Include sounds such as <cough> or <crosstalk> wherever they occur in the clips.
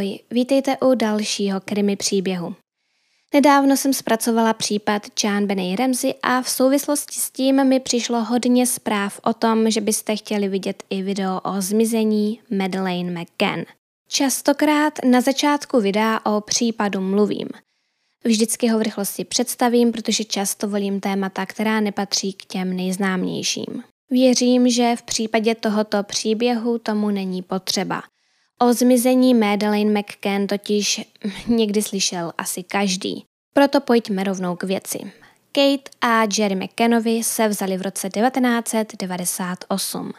Ahoj, vítejte u dalšího krimi příběhu. Nedávno jsem zpracovala případ John Benny Ramsey a v souvislosti s tím mi přišlo hodně zpráv o tom, že byste chtěli vidět i video o zmizení Madeleine McCann. Častokrát na začátku videa o případu mluvím. Vždycky ho v rychlosti představím, protože často volím témata, která nepatří k těm nejznámějším. Věřím, že v případě tohoto příběhu tomu není potřeba – O zmizení Madeleine McCann totiž někdy slyšel asi každý. Proto pojďme rovnou k věci. Kate a Jerry McCannovi se vzali v roce 1998.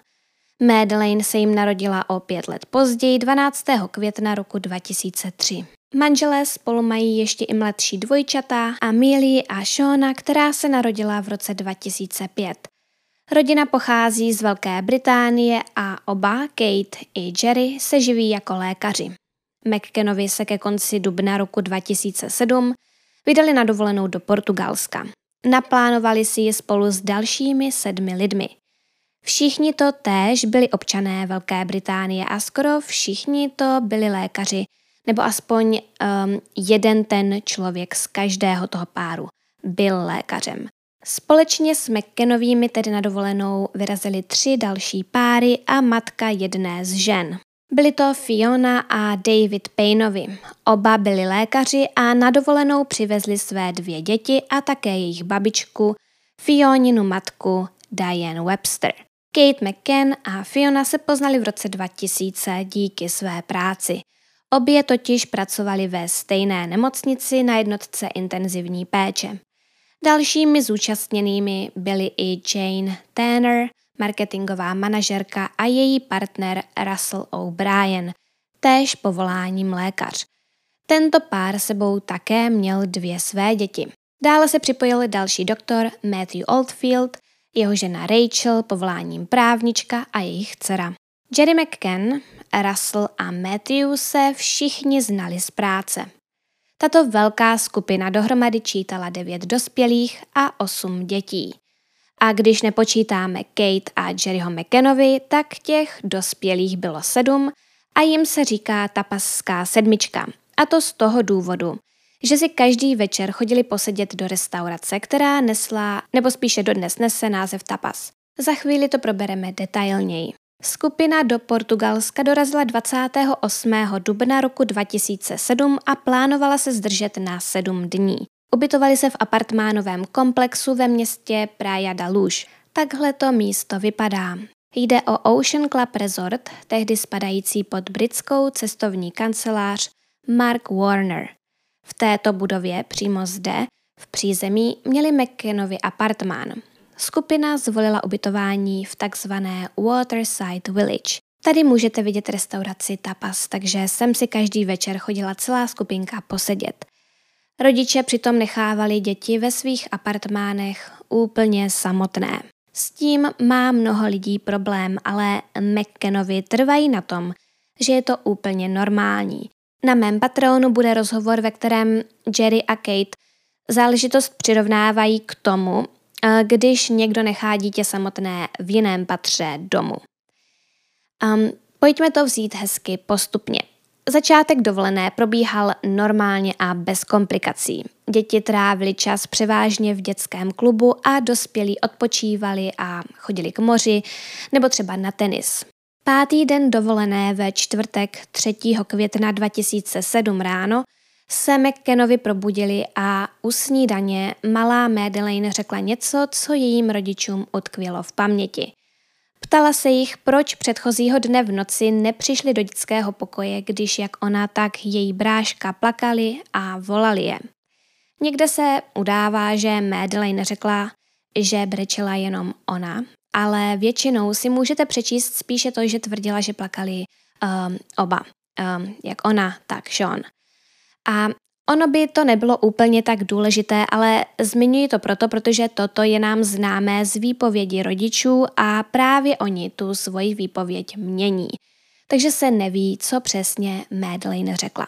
Madeleine se jim narodila o pět let později, 12. května roku 2003. Manželé spolu mají ještě i mladší dvojčata, Amelie a Shona, která se narodila v roce 2005. Rodina pochází z Velké Británie a oba, Kate i Jerry, se živí jako lékaři. McKenovi se ke konci dubna roku 2007 vydali na dovolenou do Portugalska. Naplánovali si ji spolu s dalšími sedmi lidmi. Všichni to též byli občané Velké Británie a skoro všichni to byli lékaři, nebo aspoň um, jeden ten člověk z každého toho páru byl lékařem. Společně s McKenovými tedy na dovolenou vyrazili tři další páry a matka jedné z žen. Byli to Fiona a David Payneovi. Oba byli lékaři a na dovolenou přivezli své dvě děti a také jejich babičku, Fioninu matku Diane Webster. Kate McCann a Fiona se poznali v roce 2000 díky své práci. Obě totiž pracovali ve stejné nemocnici na jednotce intenzivní péče. Dalšími zúčastněnými byly i Jane Tanner, marketingová manažerka a její partner Russell O'Brien, též povoláním lékař. Tento pár sebou také měl dvě své děti. Dále se připojil další doktor Matthew Oldfield, jeho žena Rachel povoláním právnička a jejich dcera. Jerry McCann, Russell a Matthew se všichni znali z práce. Tato velká skupina dohromady čítala devět dospělých a osm dětí. A když nepočítáme Kate a Jerryho McKenovi, tak těch dospělých bylo sedm a jim se říká tapaská sedmička. A to z toho důvodu, že si každý večer chodili posedět do restaurace, která nesla, nebo spíše dodnes nese název tapas. Za chvíli to probereme detailněji. Skupina do Portugalska dorazila 28. dubna roku 2007 a plánovala se zdržet na sedm dní. Ubytovali se v apartmánovém komplexu ve městě Praia da Luz. Takhle to místo vypadá. Jde o Ocean Club Resort, tehdy spadající pod britskou cestovní kancelář Mark Warner. V této budově přímo zde, v přízemí, měli McKenovi apartmán. Skupina zvolila ubytování v takzvané Waterside Village. Tady můžete vidět restauraci Tapas, takže sem si každý večer chodila celá skupinka posedět. Rodiče přitom nechávali děti ve svých apartmánech úplně samotné. S tím má mnoho lidí problém, ale McKenovi trvají na tom, že je to úplně normální. Na mém patronu bude rozhovor, ve kterém Jerry a Kate záležitost přirovnávají k tomu, když někdo nechá dítě samotné v jiném patře domu. Um, pojďme to vzít hezky postupně. Začátek dovolené probíhal normálně a bez komplikací. Děti trávili čas převážně v dětském klubu a dospělí odpočívali a chodili k moři nebo třeba na tenis. Pátý den dovolené ve čtvrtek 3. května 2007 ráno se McKenovi probudili a u snídaně malá Madeleine řekla něco, co jejím rodičům utkvělo v paměti. Ptala se jich, proč předchozího dne v noci nepřišli do dětského pokoje, když jak ona, tak její bráška plakali a volali je. Někde se udává, že Madeleine řekla, že brečela jenom ona, ale většinou si můžete přečíst spíše to, že tvrdila, že plakali um, oba, um, jak ona, tak Sean. A ono by to nebylo úplně tak důležité, ale zmiňuji to proto, protože toto je nám známé z výpovědi rodičů a právě oni tu svoji výpověď mění. Takže se neví, co přesně Madeleine řekla.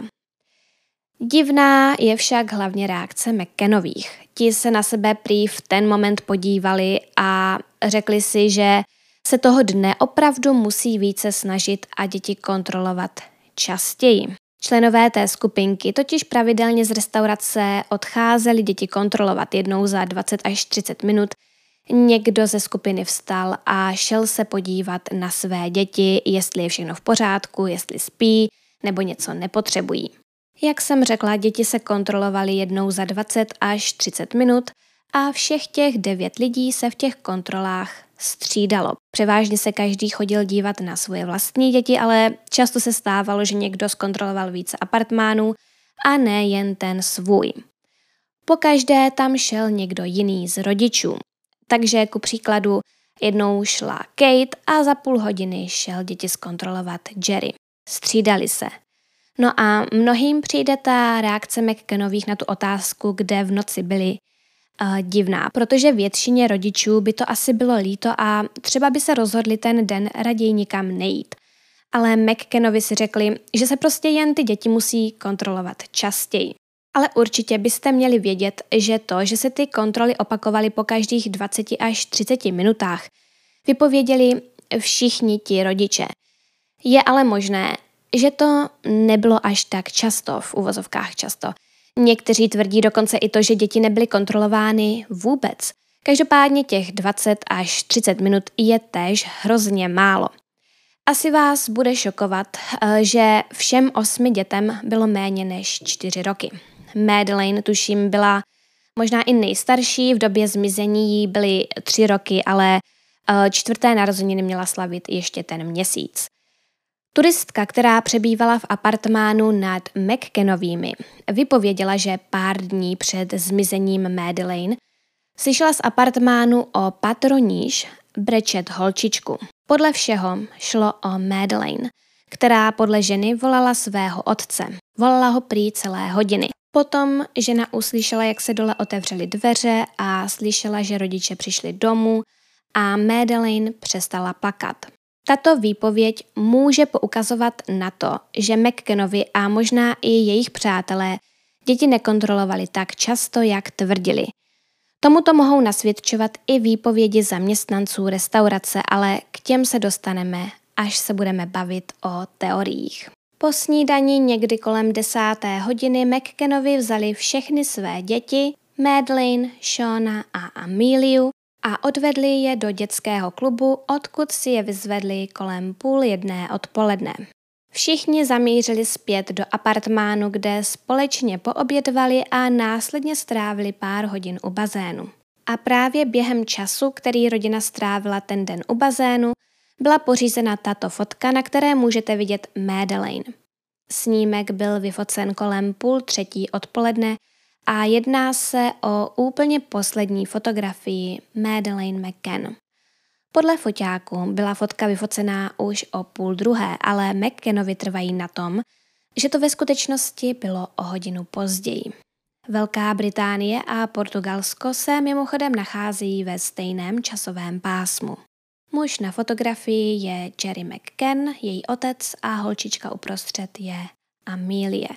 Divná je však hlavně reakce McKenových. Ti se na sebe prý v ten moment podívali a řekli si, že se toho dne opravdu musí více snažit a děti kontrolovat častěji. Členové té skupinky totiž pravidelně z restaurace odcházeli děti kontrolovat jednou za 20 až 30 minut. Někdo ze skupiny vstal a šel se podívat na své děti, jestli je všechno v pořádku, jestli spí nebo něco nepotřebují. Jak jsem řekla, děti se kontrolovaly jednou za 20 až 30 minut a všech těch devět lidí se v těch kontrolách střídalo. Převážně se každý chodil dívat na svoje vlastní děti, ale často se stávalo, že někdo zkontroloval více apartmánů a ne jen ten svůj. Po každé tam šel někdo jiný z rodičů. Takže ku příkladu jednou šla Kate a za půl hodiny šel děti zkontrolovat Jerry. Střídali se. No a mnohým přijde ta reakce McKenových na tu otázku, kde v noci byli, divná, protože většině rodičů by to asi bylo líto a třeba by se rozhodli ten den raději nikam nejít. Ale McKenovi si řekli, že se prostě jen ty děti musí kontrolovat častěji. Ale určitě byste měli vědět, že to, že se ty kontroly opakovaly po každých 20 až 30 minutách, vypověděli všichni ti rodiče. Je ale možné, že to nebylo až tak často, v uvozovkách často. Někteří tvrdí dokonce i to, že děti nebyly kontrolovány vůbec. Každopádně těch 20 až 30 minut je též hrozně málo. Asi vás bude šokovat, eh, že všem osmi dětem bylo méně než čtyři roky. Madeleine, tuším, byla možná i nejstarší, v době zmizení jí byly tři roky, ale eh, čtvrté narozeniny měla slavit ještě ten měsíc. Turistka, která přebývala v apartmánu nad McKenovými, vypověděla, že pár dní před zmizením Madeleine slyšela z apartmánu o patroníž brečet holčičku. Podle všeho šlo o Madeleine, která podle ženy volala svého otce. Volala ho prý celé hodiny. Potom žena uslyšela, jak se dole otevřely dveře a slyšela, že rodiče přišli domů a Madeleine přestala plakat. Tato výpověď může poukazovat na to, že McKenovi a možná i jejich přátelé děti nekontrolovali tak často, jak tvrdili. Tomuto mohou nasvědčovat i výpovědi zaměstnanců restaurace, ale k těm se dostaneme, až se budeme bavit o teoriích. Po snídani někdy kolem desáté hodiny McKenovi vzali všechny své děti, Madeleine, Shona a Ameliu a odvedli je do dětského klubu, odkud si je vyzvedli kolem půl jedné odpoledne. Všichni zamířili zpět do apartmánu, kde společně poobědvali a následně strávili pár hodin u bazénu. A právě během času, který rodina strávila ten den u bazénu, byla pořízena tato fotka, na které můžete vidět Madeleine. Snímek byl vyfocen kolem půl třetí odpoledne a jedná se o úplně poslední fotografii Madeleine McCann. Podle foťáku byla fotka vyfocená už o půl druhé, ale McCannovi trvají na tom, že to ve skutečnosti bylo o hodinu později. Velká Británie a Portugalsko se mimochodem nacházejí ve stejném časovém pásmu. Muž na fotografii je Jerry McCann, její otec a holčička uprostřed je Amelie,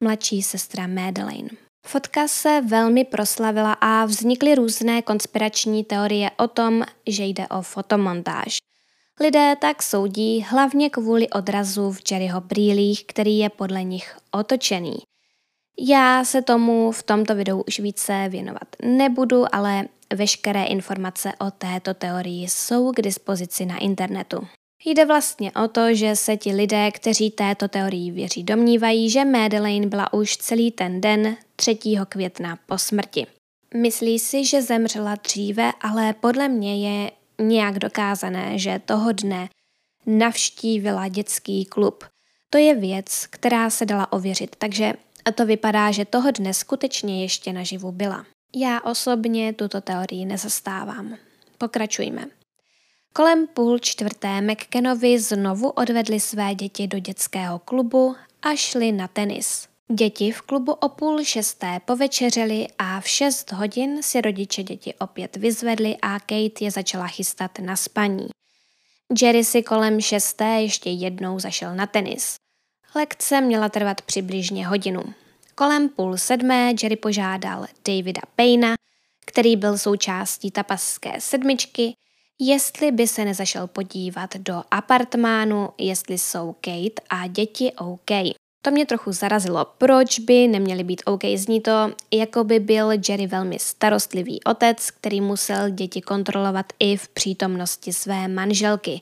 mladší sestra Madeleine. Fotka se velmi proslavila a vznikly různé konspirační teorie o tom, že jde o fotomontáž. Lidé tak soudí hlavně kvůli odrazu v Jerryho brýlích, který je podle nich otočený. Já se tomu v tomto videu už více věnovat nebudu, ale veškeré informace o této teorii jsou k dispozici na internetu. Jde vlastně o to, že se ti lidé, kteří této teorii věří, domnívají, že Madeleine byla už celý ten den 3. května po smrti. Myslí si, že zemřela dříve, ale podle mě je nějak dokázané, že toho dne navštívila dětský klub. To je věc, která se dala ověřit, takže to vypadá, že toho dne skutečně ještě naživu byla. Já osobně tuto teorii nezastávám. Pokračujme. Kolem půl čtvrté McKenovi znovu odvedli své děti do dětského klubu a šli na tenis. Děti v klubu o půl šesté povečeřili a v šest hodin si rodiče děti opět vyzvedli a Kate je začala chystat na spaní. Jerry si kolem šesté ještě jednou zašel na tenis. Lekce měla trvat přibližně hodinu. Kolem půl sedmé Jerry požádal Davida Payna, který byl součástí tapaské sedmičky, jestli by se nezašel podívat do apartmánu, jestli jsou Kate a děti OK. To mě trochu zarazilo. Proč by neměli být OK? Zní to, jako by byl Jerry velmi starostlivý otec, který musel děti kontrolovat i v přítomnosti své manželky.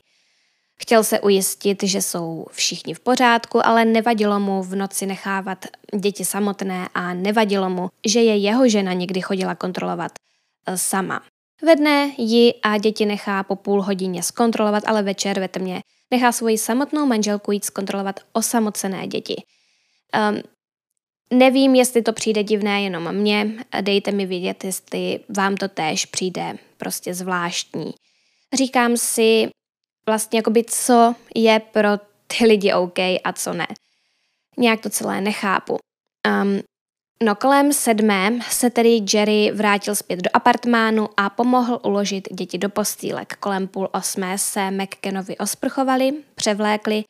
Chtěl se ujistit, že jsou všichni v pořádku, ale nevadilo mu v noci nechávat děti samotné a nevadilo mu, že je jeho žena někdy chodila kontrolovat e, sama. Ve dne ji a děti nechá po půl hodině zkontrolovat, ale večer ve tmě nechá svoji samotnou manželku jít zkontrolovat osamocené děti. Um, nevím, jestli to přijde divné jenom mně, dejte mi vědět, jestli vám to též přijde prostě zvláštní. Říkám si vlastně jakoby, co je pro ty lidi OK a co ne. Nějak to celé nechápu. Um, No kolem sedmé se tedy Jerry vrátil zpět do apartmánu a pomohl uložit děti do postýlek. Kolem půl osmé se McKenovi osprchovali, převlékli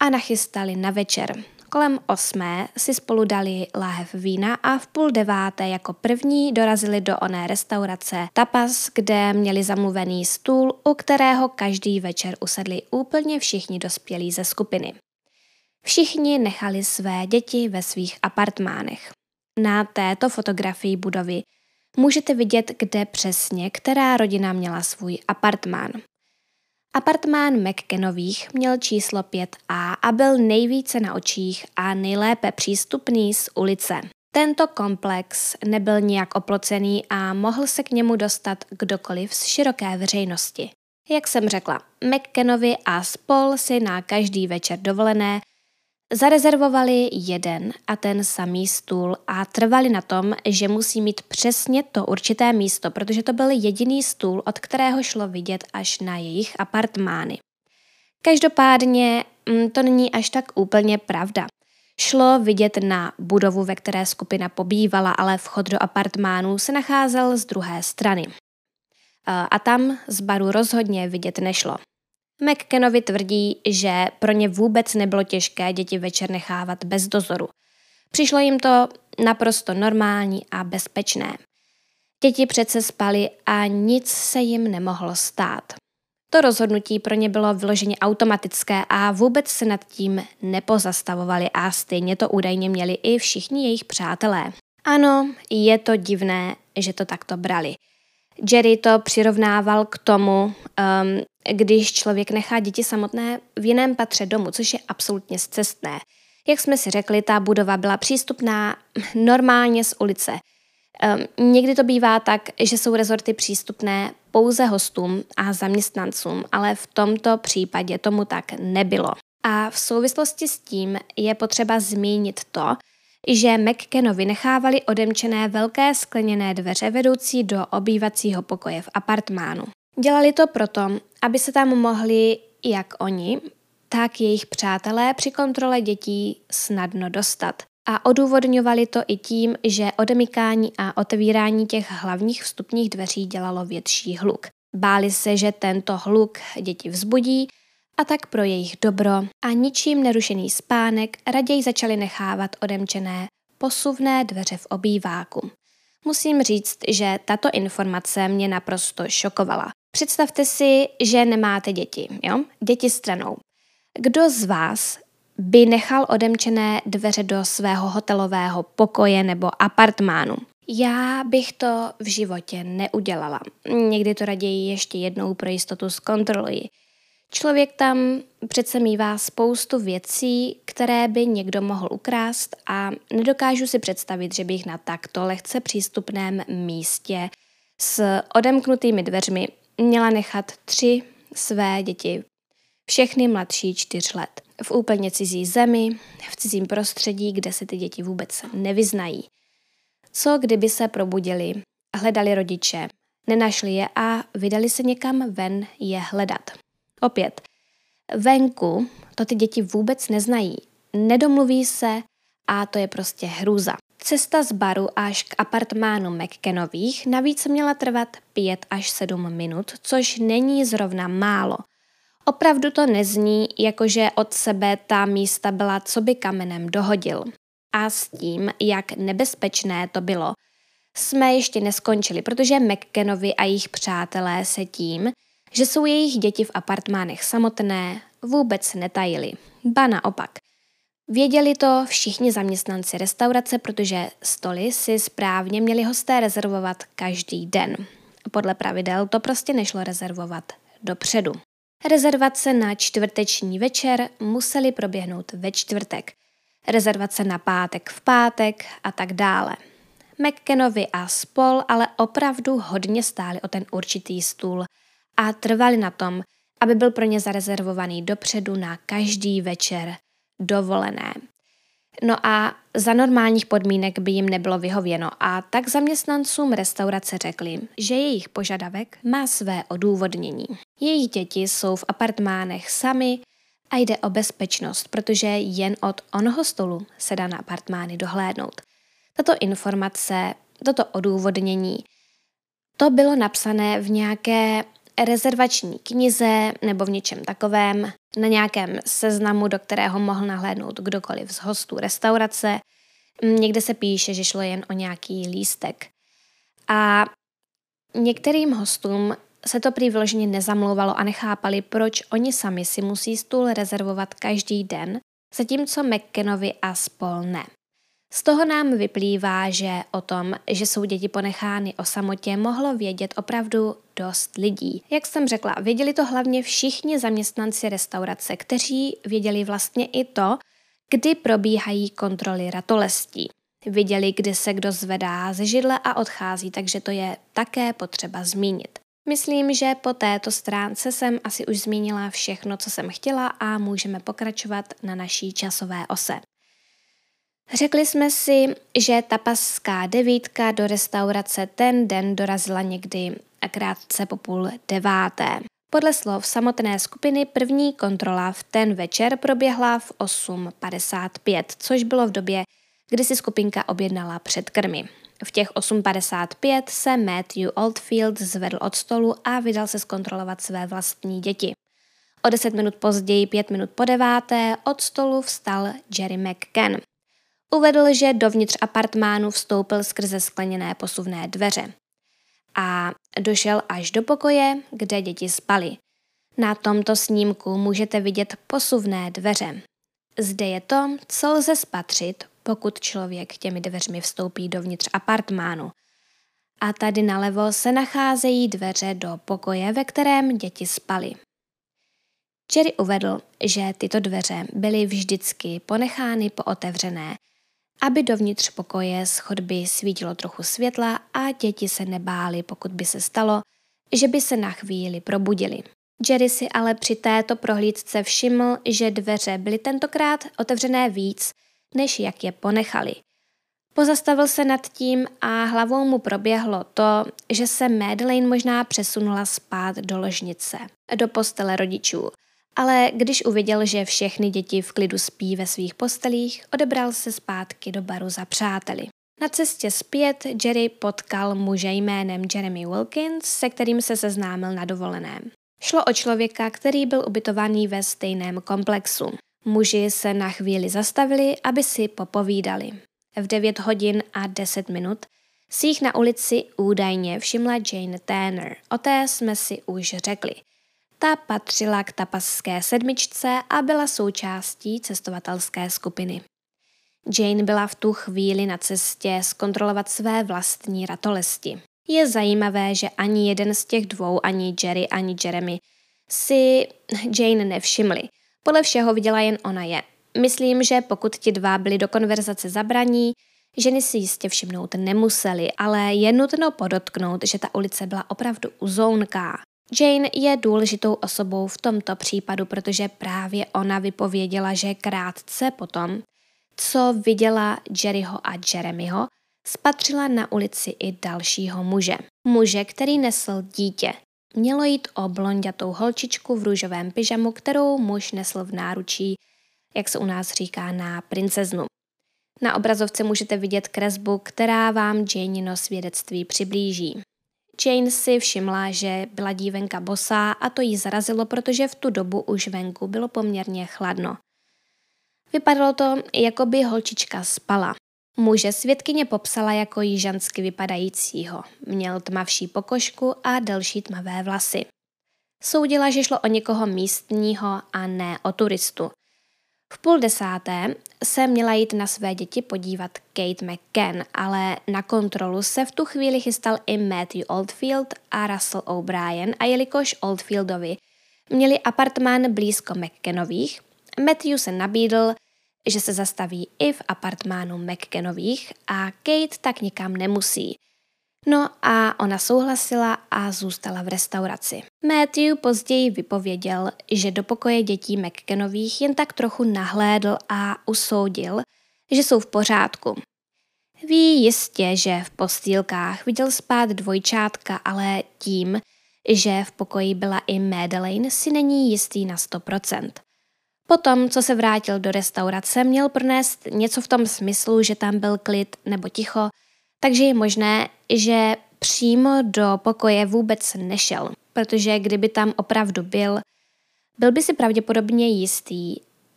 a nachystali na večer. Kolem osmé si spolu dali láhev vína a v půl deváté jako první dorazili do oné restaurace Tapas, kde měli zamluvený stůl, u kterého každý večer usedli úplně všichni dospělí ze skupiny. Všichni nechali své děti ve svých apartmánech. Na této fotografii budovy můžete vidět, kde přesně která rodina měla svůj apartmán. Apartmán McKenových měl číslo 5A a byl nejvíce na očích a nejlépe přístupný z ulice. Tento komplex nebyl nijak oplocený a mohl se k němu dostat kdokoliv z široké veřejnosti. Jak jsem řekla, McKenovi a spol si na každý večer dovolené Zarezervovali jeden a ten samý stůl a trvali na tom, že musí mít přesně to určité místo, protože to byl jediný stůl, od kterého šlo vidět až na jejich apartmány. Každopádně mm, to není až tak úplně pravda. Šlo vidět na budovu, ve které skupina pobývala, ale vchod do apartmánu se nacházel z druhé strany. A tam z baru rozhodně vidět nešlo. McKenovi tvrdí, že pro ně vůbec nebylo těžké děti večer nechávat bez dozoru. Přišlo jim to naprosto normální a bezpečné. Děti přece spali a nic se jim nemohlo stát. To rozhodnutí pro ně bylo vyloženě automatické a vůbec se nad tím nepozastavovali a stejně to údajně měli i všichni jejich přátelé. Ano, je to divné, že to takto brali. Jerry to přirovnával k tomu, um, když člověk nechá děti samotné v jiném patře domu, což je absolutně zcestné. Jak jsme si řekli, ta budova byla přístupná normálně z ulice. Um, někdy to bývá tak, že jsou rezorty přístupné pouze hostům a zaměstnancům, ale v tomto případě tomu tak nebylo. A v souvislosti s tím je potřeba zmínit to, že McKenovi nechávali odemčené velké skleněné dveře vedoucí do obývacího pokoje v apartmánu. Dělali to proto, aby se tam mohli jak oni, tak jejich přátelé při kontrole dětí snadno dostat. A odůvodňovali to i tím, že odemykání a otevírání těch hlavních vstupních dveří dělalo větší hluk. Báli se, že tento hluk děti vzbudí a tak pro jejich dobro a ničím nerušený spánek raději začali nechávat odemčené posuvné dveře v obýváku. Musím říct, že tato informace mě naprosto šokovala. Představte si, že nemáte děti, jo? Děti stranou. Kdo z vás by nechal odemčené dveře do svého hotelového pokoje nebo apartmánu? Já bych to v životě neudělala. Někdy to raději ještě jednou pro jistotu zkontroluji. Člověk tam přece mývá spoustu věcí, které by někdo mohl ukrást a nedokážu si představit, že bych na takto lehce přístupném místě s odemknutými dveřmi měla nechat tři své děti, všechny mladší čtyř let, v úplně cizí zemi, v cizím prostředí, kde se ty děti vůbec nevyznají. Co kdyby se probudili, hledali rodiče, nenašli je a vydali se někam ven je hledat. Opět, venku to ty děti vůbec neznají, nedomluví se a to je prostě hrůza. Cesta z baru až k apartmánu McKenových navíc měla trvat 5 až 7 minut, což není zrovna málo. Opravdu to nezní, jakože od sebe ta místa byla, co by kamenem dohodil. A s tím, jak nebezpečné to bylo, jsme ještě neskončili, protože McKenovi a jejich přátelé se tím, že jsou jejich děti v apartmánech samotné, vůbec netajili. Ba naopak. Věděli to všichni zaměstnanci restaurace, protože stoly si správně měli hosté rezervovat každý den. Podle pravidel to prostě nešlo rezervovat dopředu. Rezervace na čtvrteční večer musely proběhnout ve čtvrtek, rezervace na pátek v pátek a tak dále. McKenovi a spol ale opravdu hodně stáli o ten určitý stůl a trvali na tom, aby byl pro ně zarezervovaný dopředu na každý večer dovolené. No a za normálních podmínek by jim nebylo vyhověno a tak zaměstnancům restaurace řekli, že jejich požadavek má své odůvodnění. Jejich děti jsou v apartmánech sami a jde o bezpečnost, protože jen od onoho stolu se dá na apartmány dohlédnout. Tato informace, toto odůvodnění, to bylo napsané v nějaké rezervační knize nebo v něčem takovém, na nějakém seznamu, do kterého mohl nahlédnout kdokoliv z hostů restaurace. Někde se píše, že šlo jen o nějaký lístek. A některým hostům se to prý vložně nezamlouvalo a nechápali, proč oni sami si musí stůl rezervovat každý den, zatímco McKenovi a spol ne. Z toho nám vyplývá, že o tom, že jsou děti ponechány o samotě, mohlo vědět opravdu dost lidí. Jak jsem řekla, věděli to hlavně všichni zaměstnanci restaurace, kteří věděli vlastně i to, kdy probíhají kontroly ratolestí. Viděli, kdy se kdo zvedá ze židle a odchází, takže to je také potřeba zmínit. Myslím, že po této stránce jsem asi už zmínila všechno, co jsem chtěla a můžeme pokračovat na naší časové ose. Řekli jsme si, že tapaská devítka do restaurace ten den dorazila někdy a krátce po půl deváté. Podle slov samotné skupiny první kontrola v ten večer proběhla v 8.55, což bylo v době, kdy si skupinka objednala předkrmy. V těch 8.55 se Matthew Oldfield zvedl od stolu a vydal se zkontrolovat své vlastní děti. O deset minut později, pět minut po deváté, od stolu vstal Jerry McCann. Uvedl, že dovnitř apartmánu vstoupil skrze skleněné posuvné dveře a došel až do pokoje, kde děti spaly. Na tomto snímku můžete vidět posuvné dveře. Zde je to, co lze spatřit, pokud člověk těmi dveřmi vstoupí dovnitř apartmánu. A tady nalevo se nacházejí dveře do pokoje, ve kterém děti spaly. Jerry uvedl, že tyto dveře byly vždycky ponechány pootevřené aby dovnitř pokoje z chodby svítilo trochu světla a děti se nebály, pokud by se stalo, že by se na chvíli probudili. Jerry si ale při této prohlídce všiml, že dveře byly tentokrát otevřené víc, než jak je ponechali. Pozastavil se nad tím a hlavou mu proběhlo to, že se Madeleine možná přesunula spát do ložnice, do postele rodičů – ale když uviděl, že všechny děti v klidu spí ve svých postelích, odebral se zpátky do baru za přáteli. Na cestě zpět Jerry potkal muže jménem Jeremy Wilkins, se kterým se seznámil na dovoleném. Šlo o člověka, který byl ubytovaný ve stejném komplexu. Muži se na chvíli zastavili, aby si popovídali. V 9 hodin a 10 minut si jich na ulici údajně všimla Jane Tanner. O té jsme si už řekli – ta patřila k tapaské sedmičce a byla součástí cestovatelské skupiny. Jane byla v tu chvíli na cestě zkontrolovat své vlastní ratolesti. Je zajímavé, že ani jeden z těch dvou, ani Jerry, ani Jeremy, si Jane nevšimli. Podle všeho viděla jen ona je. Myslím, že pokud ti dva byli do konverzace zabraní, ženy si jistě všimnout nemuseli, ale je nutno podotknout, že ta ulice byla opravdu uzounká. Jane je důležitou osobou v tomto případu, protože právě ona vypověděla, že krátce potom, co viděla Jerryho a Jeremyho, spatřila na ulici i dalšího muže. Muže, který nesl dítě. Mělo jít o blondětou holčičku v růžovém pyžamu, kterou muž nesl v náručí, jak se u nás říká, na princeznu. Na obrazovce můžete vidět kresbu, která vám Janino svědectví přiblíží. Jane si všimla, že byla dívenka bosá a to jí zarazilo, protože v tu dobu už venku bylo poměrně chladno. Vypadalo to, jako by holčička spala. Muže svědkyně popsala jako jižansky vypadajícího. Měl tmavší pokožku a delší tmavé vlasy. Soudila, že šlo o někoho místního a ne o turistu. V půl desáté se měla jít na své děti podívat Kate McCann, ale na kontrolu se v tu chvíli chystal i Matthew Oldfield a Russell O'Brien. A jelikož Oldfieldovi měli apartmán blízko McCannových, Matthew se nabídl, že se zastaví i v apartmánu McCannových a Kate tak nikam nemusí – No a ona souhlasila a zůstala v restauraci. Matthew později vypověděl, že do pokoje dětí McKenových jen tak trochu nahlédl a usoudil, že jsou v pořádku. Ví jistě, že v postýlkách viděl spát dvojčátka, ale tím, že v pokoji byla i Madeleine, si není jistý na 100%. Potom, co se vrátil do restaurace, měl pronést něco v tom smyslu, že tam byl klid nebo ticho, takže je možné, že přímo do pokoje vůbec nešel, protože kdyby tam opravdu byl, byl by si pravděpodobně jistý,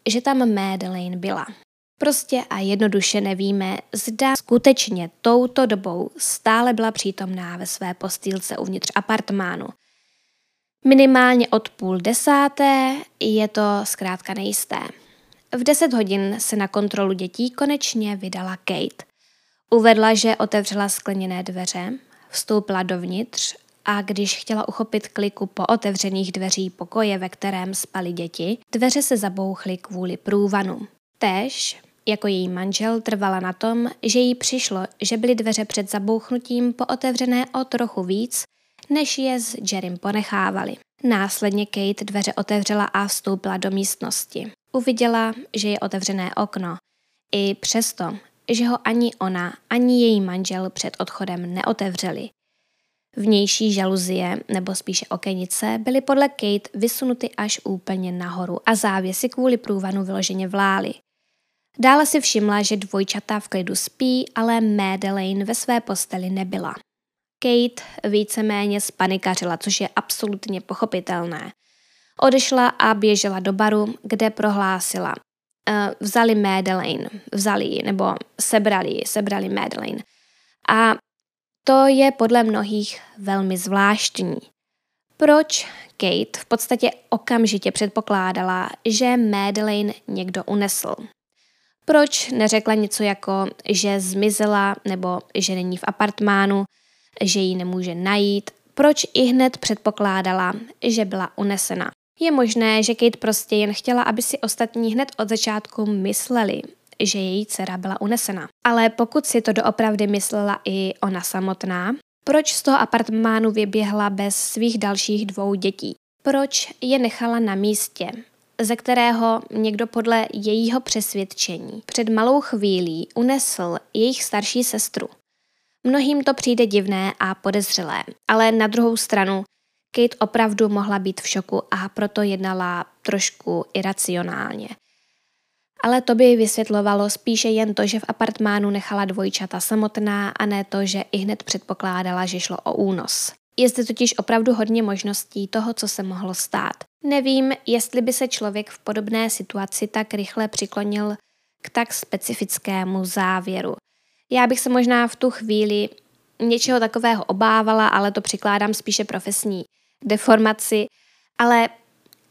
že tam Madeleine byla. Prostě a jednoduše nevíme, zda skutečně touto dobou stále byla přítomná ve své postýlce uvnitř apartmánu. Minimálně od půl desáté je to zkrátka nejisté. V deset hodin se na kontrolu dětí konečně vydala Kate. Uvedla, že otevřela skleněné dveře, vstoupila dovnitř a když chtěla uchopit kliku po otevřených dveří pokoje, ve kterém spali děti, dveře se zabouchly kvůli průvanu. Též, jako její manžel, trvala na tom, že jí přišlo, že byly dveře před zabouchnutím pootevřené o trochu víc, než je s Jerrym ponechávali. Následně Kate dveře otevřela a vstoupila do místnosti. Uviděla, že je otevřené okno. I přesto, že ho ani ona, ani její manžel před odchodem neotevřeli. Vnější žaluzie, nebo spíše okenice, byly podle Kate vysunuty až úplně nahoru a závěsy kvůli průvanu vyloženě vlály. Dále si všimla, že dvojčata v klidu spí, ale Madeleine ve své posteli nebyla. Kate víceméně spanikařila, což je absolutně pochopitelné. Odešla a běžela do baru, kde prohlásila, vzali Madeleine, vzali ji, nebo sebrali ji, sebrali Madeleine. A to je podle mnohých velmi zvláštní. Proč Kate v podstatě okamžitě předpokládala, že Madeleine někdo unesl? Proč neřekla něco jako, že zmizela nebo že není v apartmánu, že ji nemůže najít? Proč i hned předpokládala, že byla unesena? Je možné, že Kate prostě jen chtěla, aby si ostatní hned od začátku mysleli, že její dcera byla unesena. Ale pokud si to doopravdy myslela i ona samotná, proč z toho apartmánu vyběhla bez svých dalších dvou dětí? Proč je nechala na místě, ze kterého někdo podle jejího přesvědčení před malou chvílí unesl jejich starší sestru? Mnohým to přijde divné a podezřelé, ale na druhou stranu Kate opravdu mohla být v šoku a proto jednala trošku iracionálně. Ale to by vysvětlovalo spíše jen to, že v apartmánu nechala dvojčata samotná a ne to, že i hned předpokládala, že šlo o únos. Je zde totiž opravdu hodně možností toho, co se mohlo stát. Nevím, jestli by se člověk v podobné situaci tak rychle přiklonil k tak specifickému závěru. Já bych se možná v tu chvíli něčeho takového obávala, ale to přikládám spíše profesní deformaci, ale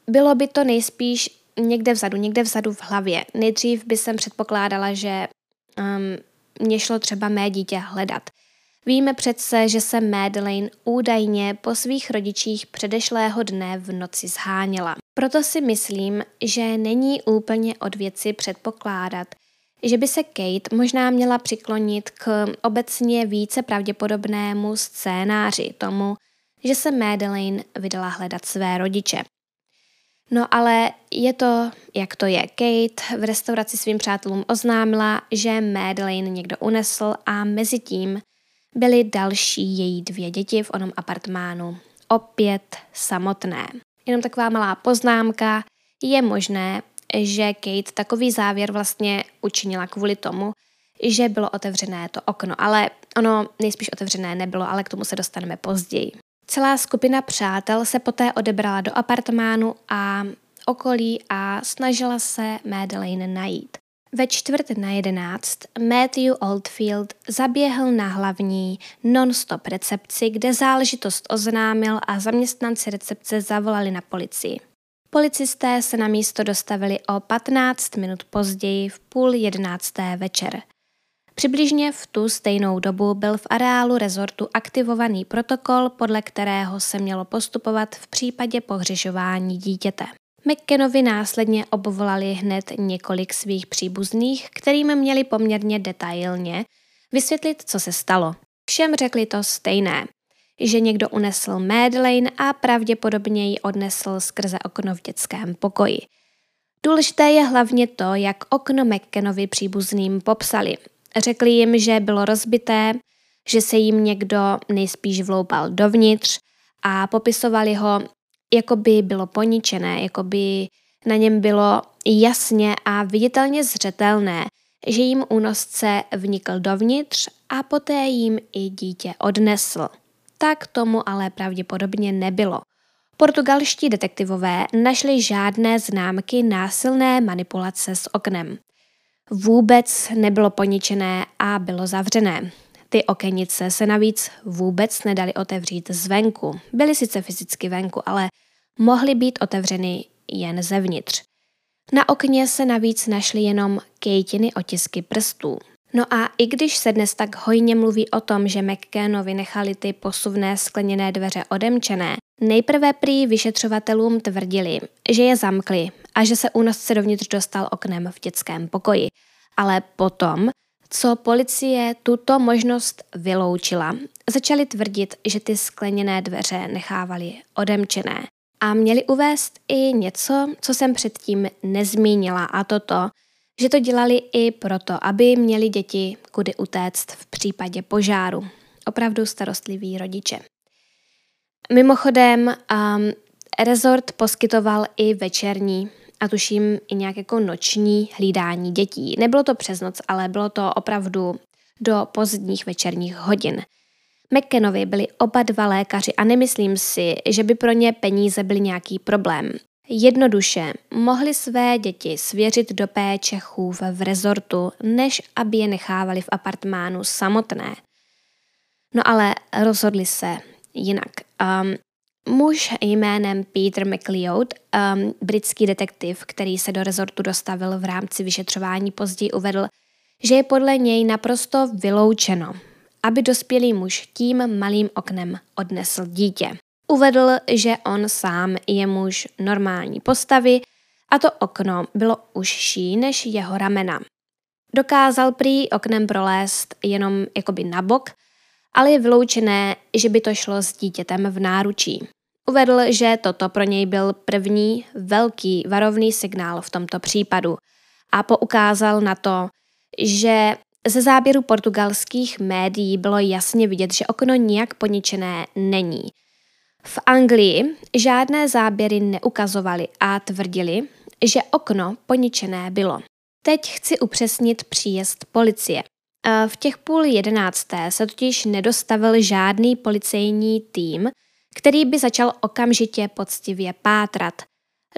bylo by to nejspíš někde vzadu, někde vzadu v hlavě. Nejdřív by jsem předpokládala, že um, mě šlo třeba mé dítě hledat. Víme přece, že se Madeleine údajně po svých rodičích předešlého dne v noci zháněla. Proto si myslím, že není úplně od věci předpokládat, že by se Kate možná měla přiklonit k obecně více pravděpodobnému scénáři, tomu, že se Madeleine vydala hledat své rodiče. No ale je to, jak to je. Kate v restauraci svým přátelům oznámila, že Madeleine někdo unesl a mezi tím byly další její dvě děti v onom apartmánu. Opět samotné. Jenom taková malá poznámka. Je možné, že Kate takový závěr vlastně učinila kvůli tomu, že bylo otevřené to okno, ale ono nejspíš otevřené nebylo, ale k tomu se dostaneme později. Celá skupina přátel se poté odebrala do apartmánu a okolí a snažila se Madeleine najít. Ve čtvrt na jedenáct Matthew Oldfield zaběhl na hlavní non-stop recepci, kde záležitost oznámil a zaměstnanci recepce zavolali na policii. Policisté se na místo dostavili o 15 minut později v půl jedenácté večer. Přibližně v tu stejnou dobu byl v areálu rezortu aktivovaný protokol, podle kterého se mělo postupovat v případě pohřešování dítěte. McKenovi následně obvolali hned několik svých příbuzných, kterým měli poměrně detailně vysvětlit, co se stalo. Všem řekli to stejné, že někdo unesl Madeleine a pravděpodobně ji odnesl skrze okno v dětském pokoji. Důležité je hlavně to, jak okno McKenovi příbuzným popsali. Řekli jim, že bylo rozbité, že se jim někdo nejspíš vloupal dovnitř a popisovali ho, jako by bylo poničené, jako by na něm bylo jasně a viditelně zřetelné, že jim únosce vnikl dovnitř a poté jim i dítě odnesl. Tak tomu ale pravděpodobně nebylo. Portugalští detektivové našli žádné známky násilné manipulace s oknem. Vůbec nebylo poničené a bylo zavřené. Ty okenice se navíc vůbec nedali otevřít zvenku. Byly sice fyzicky venku, ale mohly být otevřeny jen zevnitř. Na okně se navíc našly jenom Kejtiny otisky prstů. No a i když se dnes tak hojně mluví o tom, že McCannovi nechali ty posuvné skleněné dveře odemčené, nejprve prý vyšetřovatelům tvrdili, že je zamkli a že se únosce dovnitř dostal oknem v dětském pokoji. Ale potom, co policie tuto možnost vyloučila, začali tvrdit, že ty skleněné dveře nechávali odemčené. A měli uvést i něco, co jsem předtím nezmínila, a to to, že to dělali i proto, aby měli děti kudy utéct v případě požáru. Opravdu starostliví rodiče. Mimochodem, um, rezort poskytoval i večerní a tuším i nějak jako noční hlídání dětí. Nebylo to přes noc, ale bylo to opravdu do pozdních večerních hodin. McKenovi byli oba dva lékaři a nemyslím si, že by pro ně peníze byly nějaký problém. Jednoduše mohli své děti svěřit do péče chův v rezortu, než aby je nechávali v apartmánu samotné. No ale rozhodli se jinak. Um, muž jménem Peter McLeod, um, britský detektiv, který se do rezortu dostavil v rámci vyšetřování, později uvedl, že je podle něj naprosto vyloučeno, aby dospělý muž tím malým oknem odnesl dítě. Uvedl, že on sám je muž normální postavy a to okno bylo užší než jeho ramena. Dokázal prý oknem prolézt jenom jakoby na bok, ale je vyloučené, že by to šlo s dítětem v náručí. Uvedl, že toto pro něj byl první velký varovný signál v tomto případu a poukázal na to, že ze záběru portugalských médií bylo jasně vidět, že okno nijak poničené není. V Anglii žádné záběry neukazovali a tvrdili, že okno poničené bylo. Teď chci upřesnit příjezd policie. V těch půl jedenácté se totiž nedostavil žádný policejní tým, který by začal okamžitě poctivě pátrat.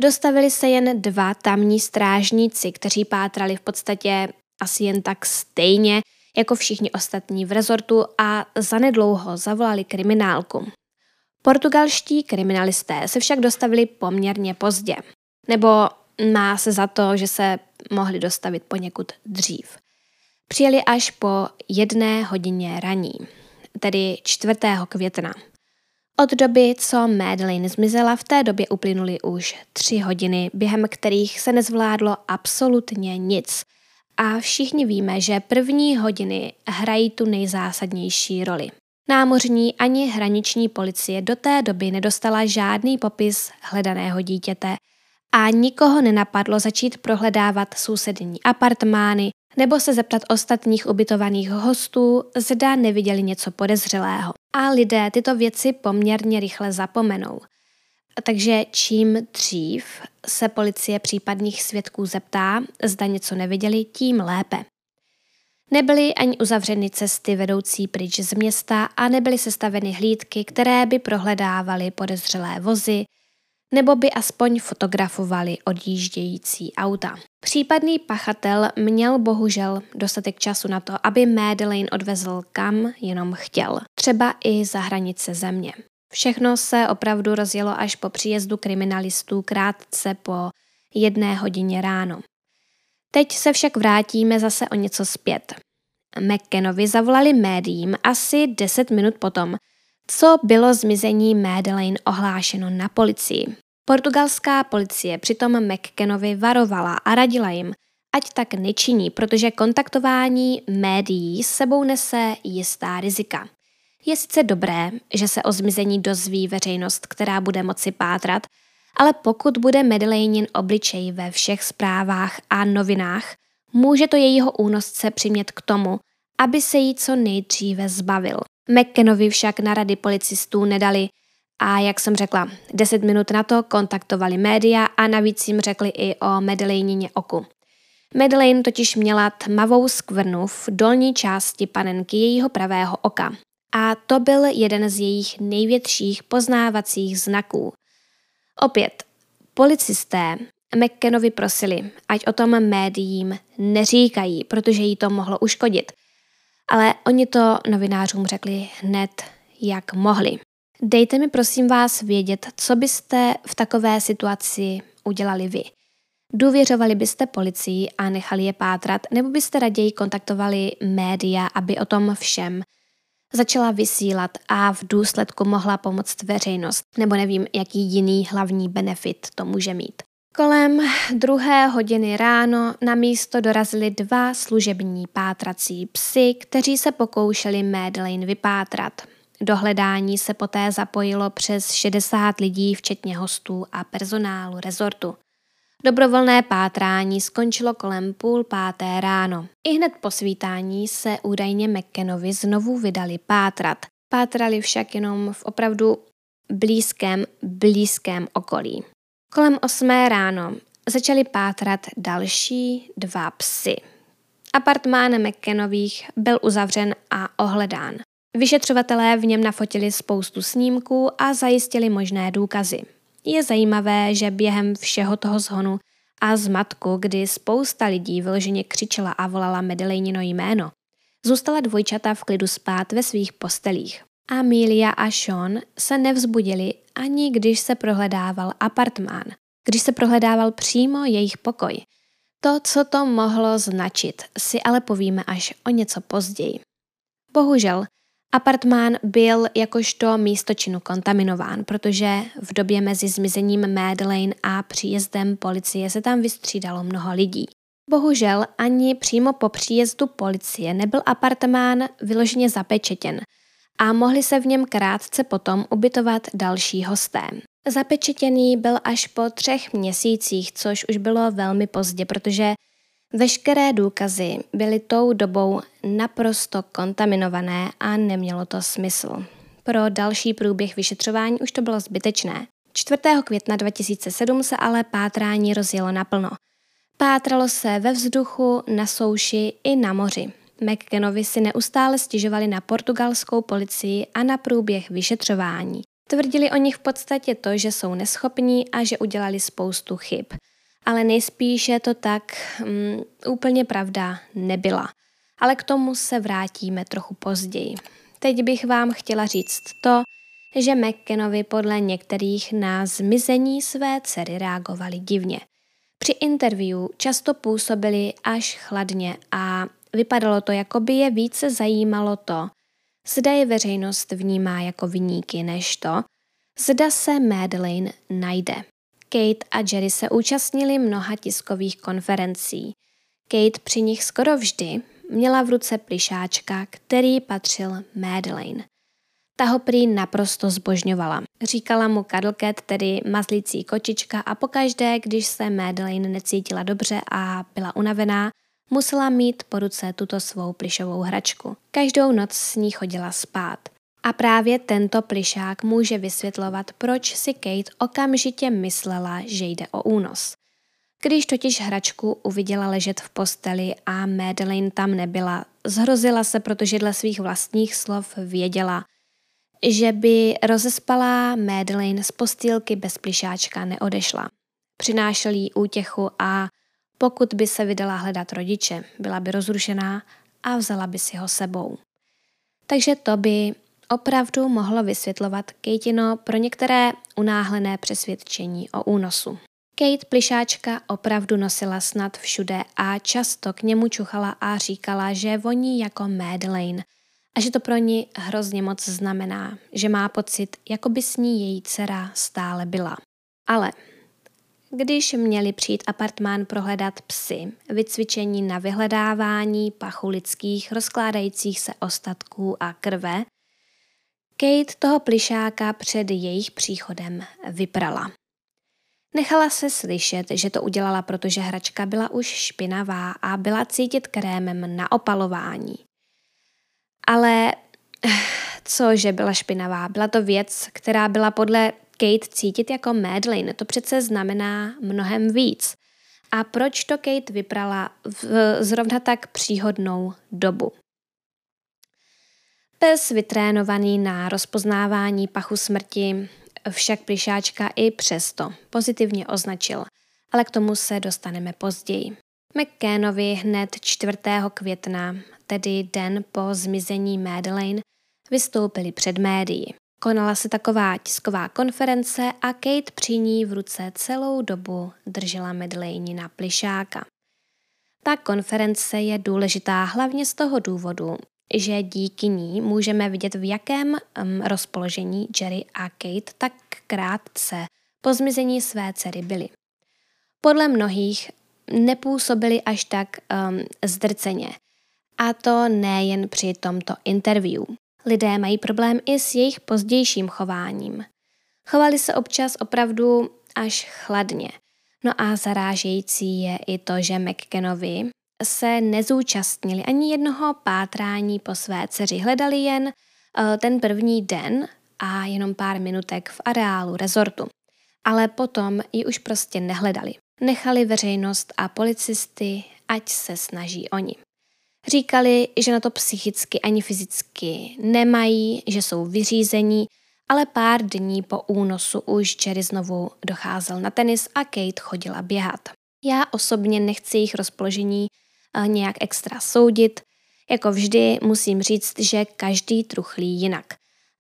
Dostavili se jen dva tamní strážníci, kteří pátrali v podstatě asi jen tak stejně jako všichni ostatní v rezortu a zanedlouho zavolali kriminálku. Portugalští kriminalisté se však dostavili poměrně pozdě. Nebo má se za to, že se mohli dostavit poněkud dřív. Přijeli až po jedné hodině raní, tedy 4. května. Od doby, co Madeleine zmizela, v té době uplynuly už tři hodiny, během kterých se nezvládlo absolutně nic. A všichni víme, že první hodiny hrají tu nejzásadnější roli. Námořní ani hraniční policie do té doby nedostala žádný popis hledaného dítěte a nikoho nenapadlo začít prohledávat sousední apartmány nebo se zeptat ostatních ubytovaných hostů, zda neviděli něco podezřelého. A lidé tyto věci poměrně rychle zapomenou. Takže čím dřív se policie případných svědků zeptá, zda něco neviděli, tím lépe. Nebyly ani uzavřeny cesty vedoucí pryč z města a nebyly sestaveny hlídky, které by prohledávaly podezřelé vozy, nebo by aspoň fotografovali odjíždějící auta. Případný pachatel měl bohužel dostatek času na to, aby Madeleine odvezl kam jenom chtěl, třeba i za hranice země. Všechno se opravdu rozjelo až po příjezdu kriminalistů krátce po jedné hodině ráno. Teď se však vrátíme zase o něco zpět. McKenovi zavolali médiím asi 10 minut potom, co bylo zmizení Madeleine ohlášeno na policii. Portugalská policie přitom McKenovi varovala a radila jim, ať tak nečiní, protože kontaktování médií s sebou nese jistá rizika. Je sice dobré, že se o zmizení dozví veřejnost, která bude moci pátrat, ale pokud bude Madeleinin obličej ve všech zprávách a novinách, může to jejího únosce přimět k tomu, aby se jí co nejdříve zbavil. McKenovi však na rady policistů nedali a jak jsem řekla, 10 minut na to kontaktovali média a navíc jim řekli i o Madeleinině oku. Madeleine totiž měla tmavou skvrnu v dolní části panenky jejího pravého oka. A to byl jeden z jejich největších poznávacích znaků. Opět, policisté McKenovi prosili, ať o tom médiím neříkají, protože jí to mohlo uškodit. Ale oni to novinářům řekli hned, jak mohli. Dejte mi prosím vás vědět, co byste v takové situaci udělali vy. Důvěřovali byste policii a nechali je pátrat, nebo byste raději kontaktovali média, aby o tom všem začala vysílat a v důsledku mohla pomoct veřejnost, nebo nevím, jaký jiný hlavní benefit to může mít. Kolem druhé hodiny ráno na místo dorazili dva služební pátrací psy, kteří se pokoušeli Madeleine vypátrat. Do hledání se poté zapojilo přes 60 lidí, včetně hostů a personálu rezortu. Dobrovolné pátrání skončilo kolem půl páté ráno. I hned po svítání se údajně McKenovi znovu vydali pátrat. Pátrali však jenom v opravdu blízkém, blízkém okolí. Kolem osmé ráno začali pátrat další dva psy. Apartmán McKenových byl uzavřen a ohledán. Vyšetřovatelé v něm nafotili spoustu snímků a zajistili možné důkazy. Je zajímavé, že během všeho toho zhonu a zmatku, kdy spousta lidí vyloženě křičela a volala Medelejnino jméno, zůstala dvojčata v klidu spát ve svých postelích. Amelia a Sean se nevzbudili ani když se prohledával apartmán, když se prohledával přímo jejich pokoj. To, co to mohlo značit, si ale povíme až o něco později. Bohužel, Apartmán byl jakožto místočinu kontaminován, protože v době mezi zmizením Madeleine a příjezdem policie se tam vystřídalo mnoho lidí. Bohužel ani přímo po příjezdu policie nebyl apartmán vyloženě zapečetěn a mohli se v něm krátce potom ubytovat další hosté. Zapečetěný byl až po třech měsících, což už bylo velmi pozdě, protože Veškeré důkazy byly tou dobou naprosto kontaminované a nemělo to smysl. Pro další průběh vyšetřování už to bylo zbytečné. 4. května 2007 se ale pátrání rozjelo naplno. Pátralo se ve vzduchu, na souši i na moři. McKenovi si neustále stěžovali na portugalskou policii a na průběh vyšetřování. Tvrdili o nich v podstatě to, že jsou neschopní a že udělali spoustu chyb – ale nejspíše to tak um, úplně pravda nebyla. Ale k tomu se vrátíme trochu později. Teď bych vám chtěla říct to, že McKenovi podle některých na zmizení své dcery reagovali divně. Při interview často působili až chladně a vypadalo to, jako by je více zajímalo to, zda je veřejnost vnímá jako vyníky, než to, zda se Madeleine najde. Kate a Jerry se účastnili mnoha tiskových konferencí. Kate při nich skoro vždy měla v ruce plišáčka, který patřil Madeleine. Ta ho prý naprosto zbožňovala. Říkala mu Cuddlecat, tedy mazlící kočička a pokaždé, když se Madeleine necítila dobře a byla unavená, musela mít po ruce tuto svou plišovou hračku. Každou noc s ní chodila spát. A právě tento plišák může vysvětlovat, proč si Kate okamžitě myslela, že jde o únos. Když totiž hračku uviděla ležet v posteli a Madeleine tam nebyla, zhrozila se, protože dle svých vlastních slov věděla, že by rozespalá Madeleine z postýlky bez plišáčka neodešla. Přinášel jí útěchu a pokud by se vydala hledat rodiče, byla by rozrušená a vzala by si ho sebou. Takže to by opravdu mohlo vysvětlovat Kejtino pro některé unáhlené přesvědčení o únosu. Kate plišáčka opravdu nosila snad všude a často k němu čuchala a říkala, že voní jako Madeleine a že to pro ní hrozně moc znamená, že má pocit, jako by s ní její dcera stále byla. Ale když měli přijít apartmán prohledat psy, vycvičení na vyhledávání pachu lidských rozkládajících se ostatků a krve, Kate toho plišáka před jejich příchodem vyprala. Nechala se slyšet, že to udělala, protože hračka byla už špinavá a byla cítit krémem na opalování. Ale <sighs> co, že byla špinavá? Byla to věc, která byla podle Kate cítit jako Madeleine. To přece znamená mnohem víc. A proč to Kate vyprala v zrovna tak příhodnou dobu? Pes vytrénovaný na rozpoznávání pachu smrti však plišáčka i přesto pozitivně označil, ale k tomu se dostaneme později. McCannovi hned 4. května, tedy den po zmizení Madeleine, vystoupili před médií. Konala se taková tisková konference a Kate při ní v ruce celou dobu držela Madeleine na plišáka. Ta konference je důležitá hlavně z toho důvodu, že díky ní můžeme vidět, v jakém um, rozpoložení Jerry a Kate tak krátce po zmizení své dcery byly. Podle mnohých nepůsobili až tak um, zdrceně. A to nejen při tomto interview. Lidé mají problém i s jejich pozdějším chováním. Chovali se občas opravdu až chladně. No a zarážející je i to, že McKenovi se nezúčastnili ani jednoho pátrání po své dceři. Hledali jen uh, ten první den a jenom pár minutek v areálu rezortu. Ale potom ji už prostě nehledali. Nechali veřejnost a policisty, ať se snaží oni. Říkali, že na to psychicky ani fyzicky nemají, že jsou vyřízení, ale pár dní po únosu už Jerry znovu docházel na tenis a Kate chodila běhat. Já osobně nechci jejich rozpoložení uh, nějak extra soudit. Jako vždy musím říct, že každý truchlí jinak.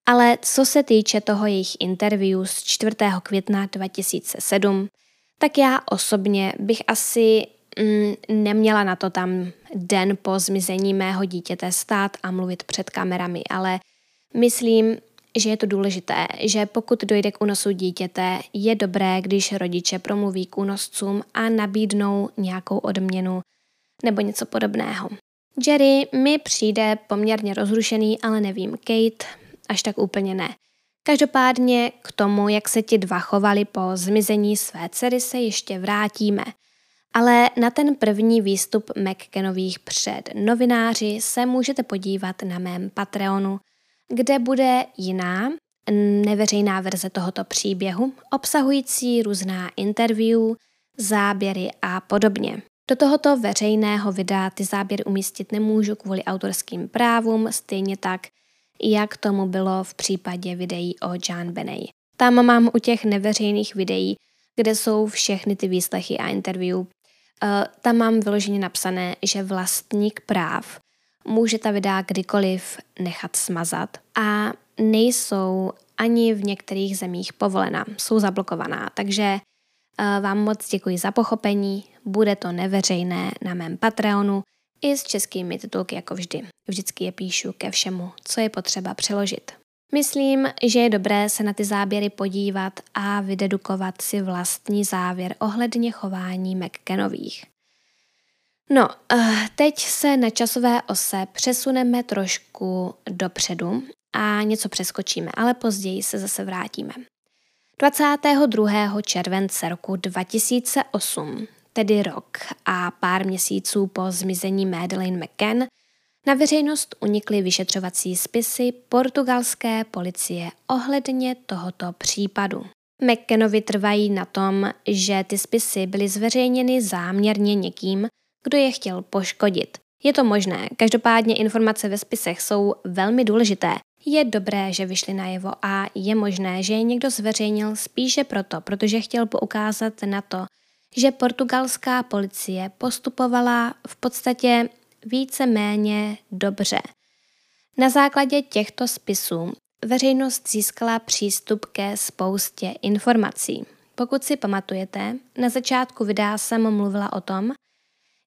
Ale co se týče toho jejich interview z 4. května 2007, tak já osobně bych asi mm, neměla na to tam den po zmizení mého dítěte stát a mluvit před kamerami, ale myslím, že je to důležité, že pokud dojde k únosu dítěte, je dobré, když rodiče promluví k únoscům a nabídnou nějakou odměnu nebo něco podobného. Jerry mi přijde poměrně rozrušený, ale nevím, Kate až tak úplně ne. Každopádně k tomu, jak se ti dva chovali po zmizení své dcery, se ještě vrátíme. Ale na ten první výstup McKenových před novináři se můžete podívat na mém Patreonu, kde bude jiná, neveřejná verze tohoto příběhu, obsahující různá interview, záběry a podobně. Do tohoto veřejného videa ty záběry umístit nemůžu kvůli autorským právům, stejně tak jak tomu bylo v případě videí o John Benet. Tam mám u těch neveřejných videí, kde jsou všechny ty výslechy a interview, tam mám vyloženě napsané, že vlastník práv může ta videa kdykoliv nechat smazat a nejsou ani v některých zemích povolena, jsou zablokovaná, takže uh, vám moc děkuji za pochopení, bude to neveřejné na mém Patreonu, i s českými titulky jako vždy. Vždycky je píšu ke všemu, co je potřeba přeložit. Myslím, že je dobré se na ty záběry podívat a vydedukovat si vlastní závěr ohledně chování McKenových. No, eh, teď se na časové ose přesuneme trošku dopředu a něco přeskočíme, ale později se zase vrátíme. 22. července roku 2008 tedy rok a pár měsíců po zmizení Madeleine McCann, na veřejnost unikly vyšetřovací spisy portugalské policie ohledně tohoto případu. McCannovi trvají na tom, že ty spisy byly zveřejněny záměrně někým, kdo je chtěl poškodit. Je to možné, každopádně informace ve spisech jsou velmi důležité. Je dobré, že vyšly najevo a je možné, že je někdo zveřejnil spíše proto, protože chtěl poukázat na to, že portugalská policie postupovala v podstatě více méně dobře. Na základě těchto spisů veřejnost získala přístup ke spoustě informací. Pokud si pamatujete, na začátku videa jsem mluvila o tom,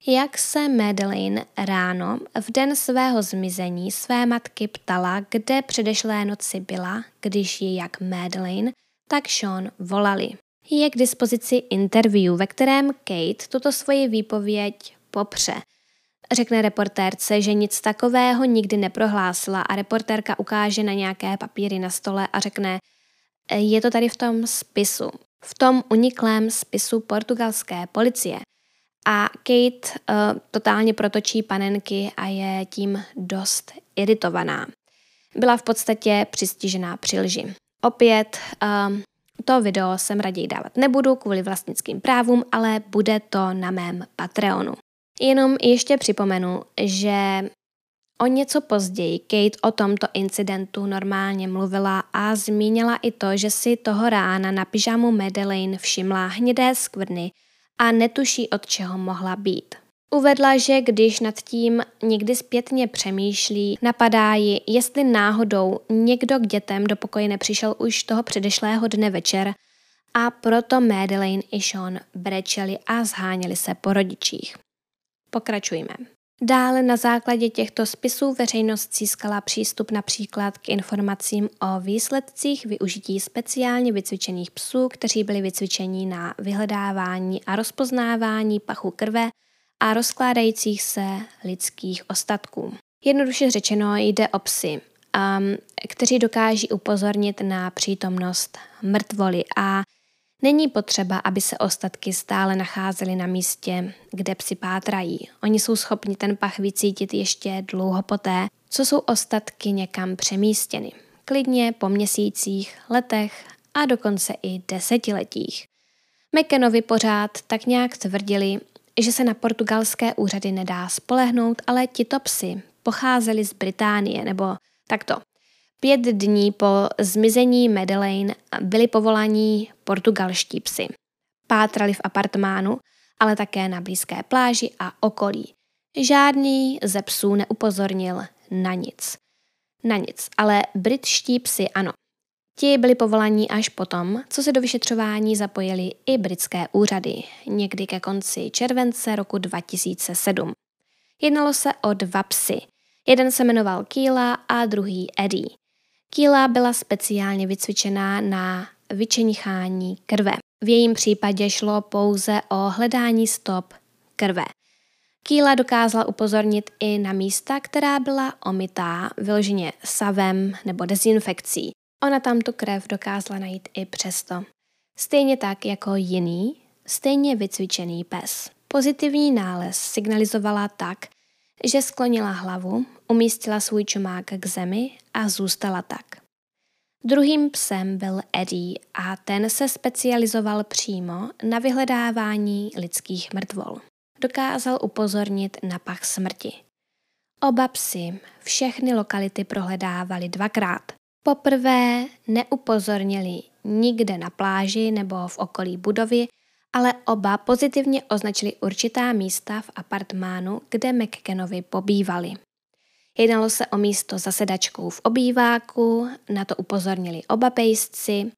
jak se Madeleine ráno v den svého zmizení své matky ptala, kde předešlé noci byla, když ji jak Madeleine, tak Sean volali. Je k dispozici interview, ve kterém Kate tuto svoji výpověď popře. Řekne reportérce, že nic takového nikdy neprohlásila a reportérka ukáže na nějaké papíry na stole a řekne, je to tady v tom spisu, v tom uniklém spisu portugalské policie. A Kate uh, totálně protočí panenky a je tím dost iritovaná. Byla v podstatě přistižená při lži. Opět uh, to video jsem raději dávat nebudu kvůli vlastnickým právům, ale bude to na mém Patreonu. Jenom ještě připomenu, že o něco později Kate o tomto incidentu normálně mluvila a zmínila i to, že si toho rána na pyžamu Madeleine všimla hnědé skvrny a netuší, od čeho mohla být. Uvedla, že když nad tím někdy zpětně přemýšlí, napadá ji, jestli náhodou někdo k dětem do pokoje nepřišel už toho předešlého dne večer a proto Madeleine i Sean brečeli a zháněli se po rodičích. Pokračujme. Dále na základě těchto spisů veřejnost získala přístup například k informacím o výsledcích využití speciálně vycvičených psů, kteří byli vycvičeni na vyhledávání a rozpoznávání pachu krve a rozkládajících se lidských ostatků. Jednoduše řečeno jde o psy, um, kteří dokáží upozornit na přítomnost mrtvoly a Není potřeba, aby se ostatky stále nacházely na místě, kde psi pátrají. Oni jsou schopni ten pach vycítit ještě dlouho poté, co jsou ostatky někam přemístěny. Klidně po měsících, letech a dokonce i desetiletích. McKenovi pořád tak nějak tvrdili, že se na portugalské úřady nedá spolehnout, ale tito psy pocházeli z Británie, nebo takto. Pět dní po zmizení Madeleine byli povolaní portugalští psy. Pátrali v apartmánu, ale také na blízké pláži a okolí. Žádný ze psů neupozornil na nic. Na nic, ale britští psy ano. Ti byli povolaní až potom, co se do vyšetřování zapojili i britské úřady, někdy ke konci července roku 2007. Jednalo se o dva psy. Jeden se jmenoval Kýla a druhý Eddie. Kýla byla speciálně vycvičená na vyčenichání krve. V jejím případě šlo pouze o hledání stop krve. Kýla dokázala upozornit i na místa, která byla omytá vyloženě savem nebo dezinfekcí. Ona tam tu krev dokázala najít i přesto. Stejně tak jako jiný, stejně vycvičený pes. Pozitivní nález signalizovala tak, že sklonila hlavu, umístila svůj čumák k zemi a zůstala tak. Druhým psem byl Eddie a ten se specializoval přímo na vyhledávání lidských mrtvol. Dokázal upozornit na pach smrti. Oba psy všechny lokality prohledávali dvakrát. Poprvé neupozornili nikde na pláži nebo v okolí budovy, ale oba pozitivně označili určitá místa v apartmánu, kde McKenovi pobývali. Jednalo se o místo za sedačkou v obýváku, na to upozornili oba pejsci,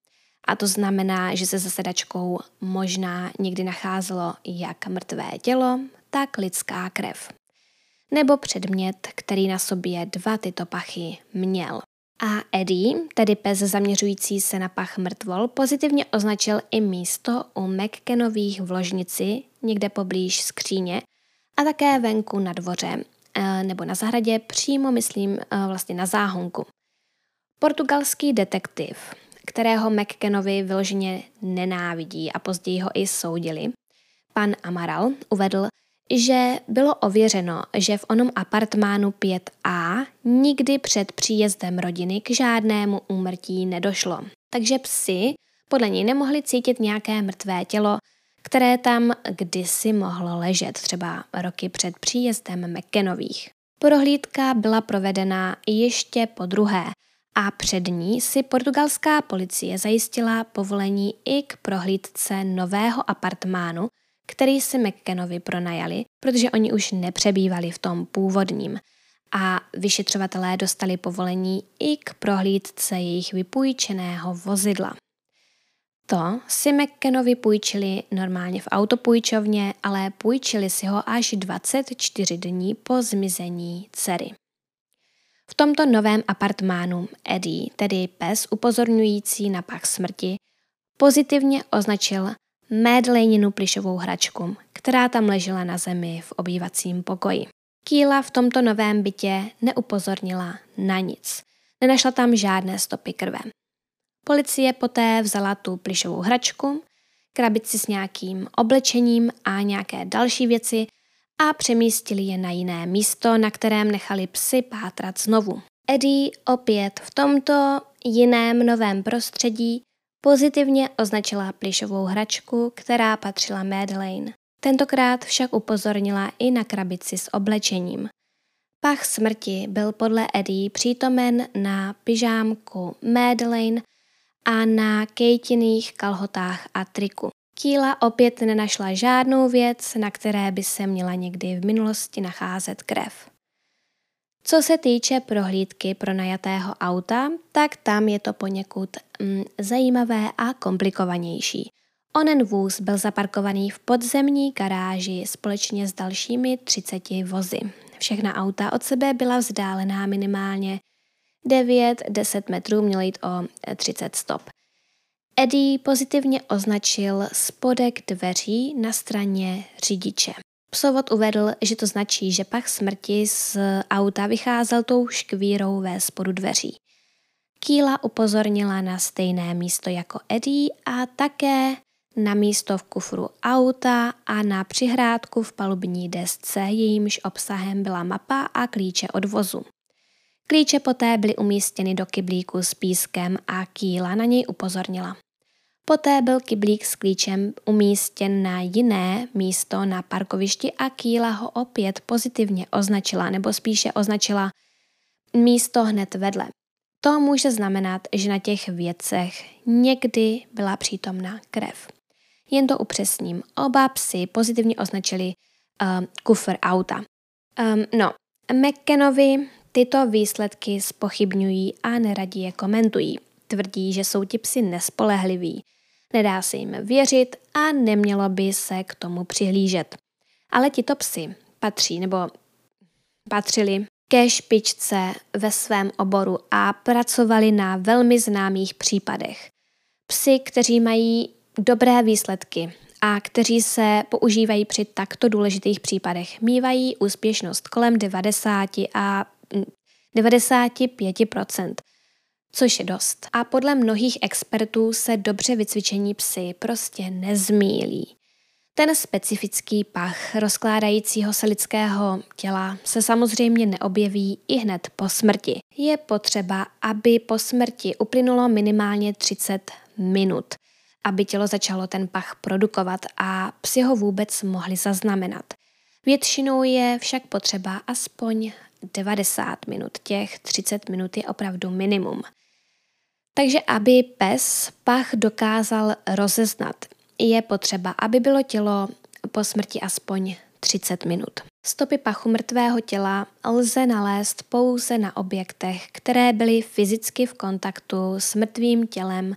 a to znamená, že se za sedačkou možná někdy nacházelo jak mrtvé tělo, tak lidská krev. Nebo předmět, který na sobě dva tyto pachy měl. A Eddie, tedy pes zaměřující se na pach mrtvol, pozitivně označil i místo u McKenových v ložnici, někde poblíž skříně, a také venku na dvoře, eh, nebo na zahradě, přímo myslím eh, vlastně na záhonku. Portugalský detektiv, kterého McKenovi vyloženě nenávidí a později ho i soudili, pan Amaral uvedl, že bylo ověřeno, že v onom apartmánu 5A nikdy před příjezdem rodiny k žádnému úmrtí nedošlo. Takže psi podle něj nemohli cítit nějaké mrtvé tělo, které tam kdysi mohlo ležet, třeba roky před příjezdem McKenových. Prohlídka byla provedena ještě po druhé a před ní si portugalská policie zajistila povolení i k prohlídce nového apartmánu, který si McKenovi pronajali, protože oni už nepřebývali v tom původním. a vyšetřovatelé dostali povolení i k prohlídce jejich vypůjčeného vozidla. To si McKenovi půjčili normálně v autopůjčovně, ale půjčili si ho až 24 dní po zmizení dcery. V tomto novém apartmánu Eddie, tedy pes upozorňující na pach smrti, pozitivně označil Madelininu plišovou hračku, která tam ležela na zemi v obývacím pokoji. Kýla v tomto novém bytě neupozornila na nic. Nenašla tam žádné stopy krve. Policie poté vzala tu plišovou hračku, krabici s nějakým oblečením a nějaké další věci a přemístili je na jiné místo, na kterém nechali psy pátrat znovu. Eddie opět v tomto jiném novém prostředí pozitivně označila plišovou hračku, která patřila Madeleine. Tentokrát však upozornila i na krabici s oblečením. Pach smrti byl podle Eddie přítomen na pyžámku Madeleine a na Kejtiných kalhotách a triku. Kíla opět nenašla žádnou věc, na které by se měla někdy v minulosti nacházet krev. Co se týče prohlídky pro najatého auta, tak tam je to poněkud mm, zajímavé a komplikovanější. Onen vůz byl zaparkovaný v podzemní garáži společně s dalšími 30 vozy. Všechna auta od sebe byla vzdálená minimálně 9-10 metrů, mělo jít o 30 stop. Eddie pozitivně označil spodek dveří na straně řidiče. Psovod uvedl, že to značí, že pach smrti z auta vycházel tou škvírou ve spodu dveří. Kýla upozornila na stejné místo jako Eddie a také na místo v kufru auta a na přihrádku v palubní desce, jejímž obsahem byla mapa a klíče od vozu. Klíče poté byly umístěny do kyblíku s pískem a Kýla na něj upozornila. Poté byl kyblík s klíčem umístěn na jiné místo na parkovišti a Kýla ho opět pozitivně označila, nebo spíše označila místo hned vedle. To může znamenat, že na těch věcech někdy byla přítomná krev. Jen to upřesním. Oba psy pozitivně označili uh, kufr auta. Um, no, McKenovi tyto výsledky spochybňují a neradí je komentují. Tvrdí, že jsou ti psy nespolehliví, nedá se jim věřit a nemělo by se k tomu přihlížet. Ale tito psy patří nebo patřili ke špičce ve svém oboru a pracovali na velmi známých případech. Psy, kteří mají dobré výsledky a kteří se používají při takto důležitých případech, mývají úspěšnost kolem 90 a 95%, což je dost. A podle mnohých expertů se dobře vycvičení psy prostě nezmílí. Ten specifický pach rozkládajícího se lidského těla se samozřejmě neobjeví i hned po smrti. Je potřeba, aby po smrti uplynulo minimálně 30 minut – aby tělo začalo ten pach produkovat a psi ho vůbec mohli zaznamenat. Většinou je však potřeba aspoň 90 minut, těch 30 minut je opravdu minimum. Takže aby pes pach dokázal rozeznat, je potřeba, aby bylo tělo po smrti aspoň 30 minut. Stopy pachu mrtvého těla lze nalézt pouze na objektech, které byly fyzicky v kontaktu s mrtvým tělem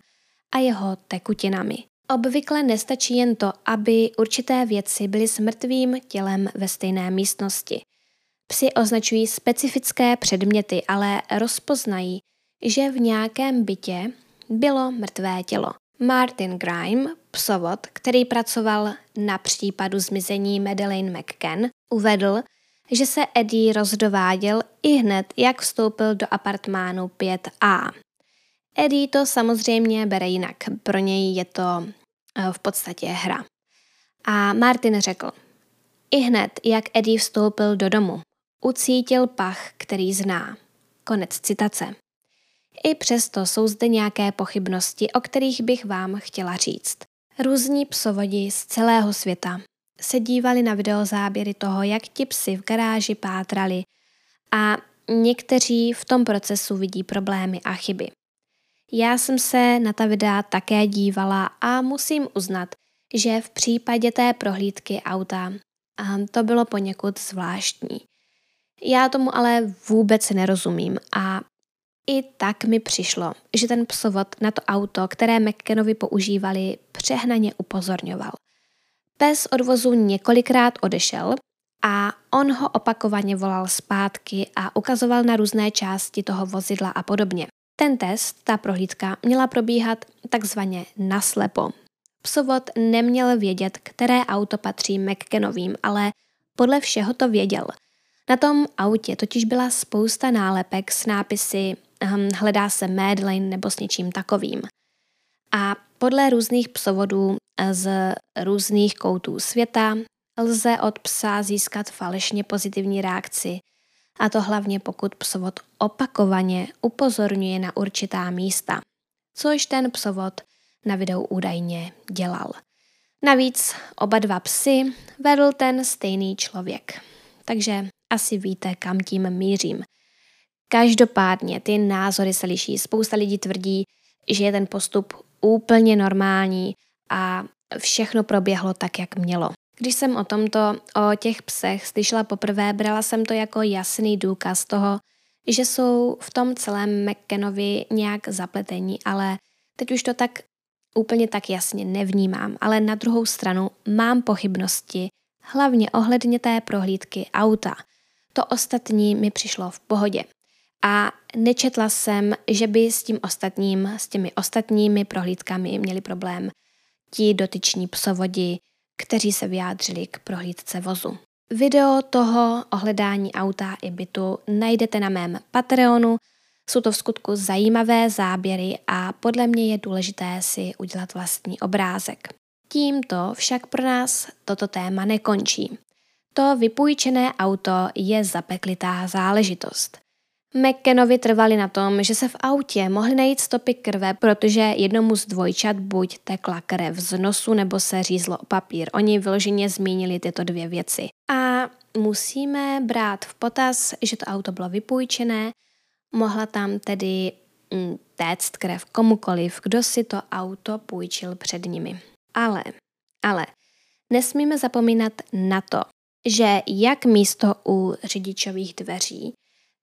a jeho tekutinami. Obvykle nestačí jen to, aby určité věci byly s mrtvým tělem ve stejné místnosti. Psi označují specifické předměty, ale rozpoznají, že v nějakém bytě bylo mrtvé tělo. Martin Grime, psovod, který pracoval na případu zmizení Madeleine McCann, uvedl, že se Eddie rozdováděl i hned, jak vstoupil do apartmánu 5A. Eddie to samozřejmě bere jinak, pro něj je to eh, v podstatě hra. A Martin řekl, i hned, jak Eddie vstoupil do domu, ucítil pach, který zná. Konec citace. I přesto jsou zde nějaké pochybnosti, o kterých bych vám chtěla říct. Různí psovodi z celého světa se dívali na videozáběry toho, jak ti psi v garáži pátrali a někteří v tom procesu vidí problémy a chyby. Já jsem se na ta videa také dívala a musím uznat, že v případě té prohlídky auta to bylo poněkud zvláštní. Já tomu ale vůbec nerozumím a i tak mi přišlo, že ten psovod na to auto, které McKenovi používali, přehnaně upozorňoval. Pes od vozu několikrát odešel a on ho opakovaně volal zpátky a ukazoval na různé části toho vozidla a podobně. Ten test, ta prohlídka, měla probíhat takzvaně naslepo. Psovod neměl vědět, které auto patří McKenovým, ale podle všeho to věděl. Na tom autě totiž byla spousta nálepek s nápisy um, hledá se Madeleine nebo s něčím takovým. A podle různých psovodů eh, z různých koutů světa lze od psa získat falešně pozitivní reakci, a to hlavně pokud psovod opakovaně upozorňuje na určitá místa, což ten psovod na videu údajně dělal. Navíc oba dva psy vedl ten stejný člověk. Takže asi víte, kam tím mířím. Každopádně ty názory se liší. Spousta lidí tvrdí, že je ten postup úplně normální a všechno proběhlo tak, jak mělo. Když jsem o tomto, o těch psech slyšela poprvé, brala jsem to jako jasný důkaz toho, že jsou v tom celém McKenovi nějak zapletení, ale teď už to tak úplně tak jasně nevnímám, ale na druhou stranu mám pochybnosti, hlavně ohledně té prohlídky auta. To ostatní mi přišlo v pohodě. A nečetla jsem, že by s tím ostatním, s těmi ostatními prohlídkami měli problém ti dotyční psovodi, kteří se vyjádřili k prohlídce vozu. Video toho ohledání auta i bytu najdete na mém Patreonu. Jsou to v skutku zajímavé záběry a podle mě je důležité si udělat vlastní obrázek. Tímto však pro nás toto téma nekončí. To vypůjčené auto je zapeklitá záležitost. McKenovi trvali na tom, že se v autě mohly najít stopy krve, protože jednomu z dvojčat buď tekla krev z nosu nebo se řízlo papír. Oni vyloženě zmínili tyto dvě věci. A musíme brát v potaz, že to auto bylo vypůjčené, mohla tam tedy mm, téct krev komukoliv, kdo si to auto půjčil před nimi. Ale, ale, nesmíme zapomínat na to, že jak místo u řidičových dveří,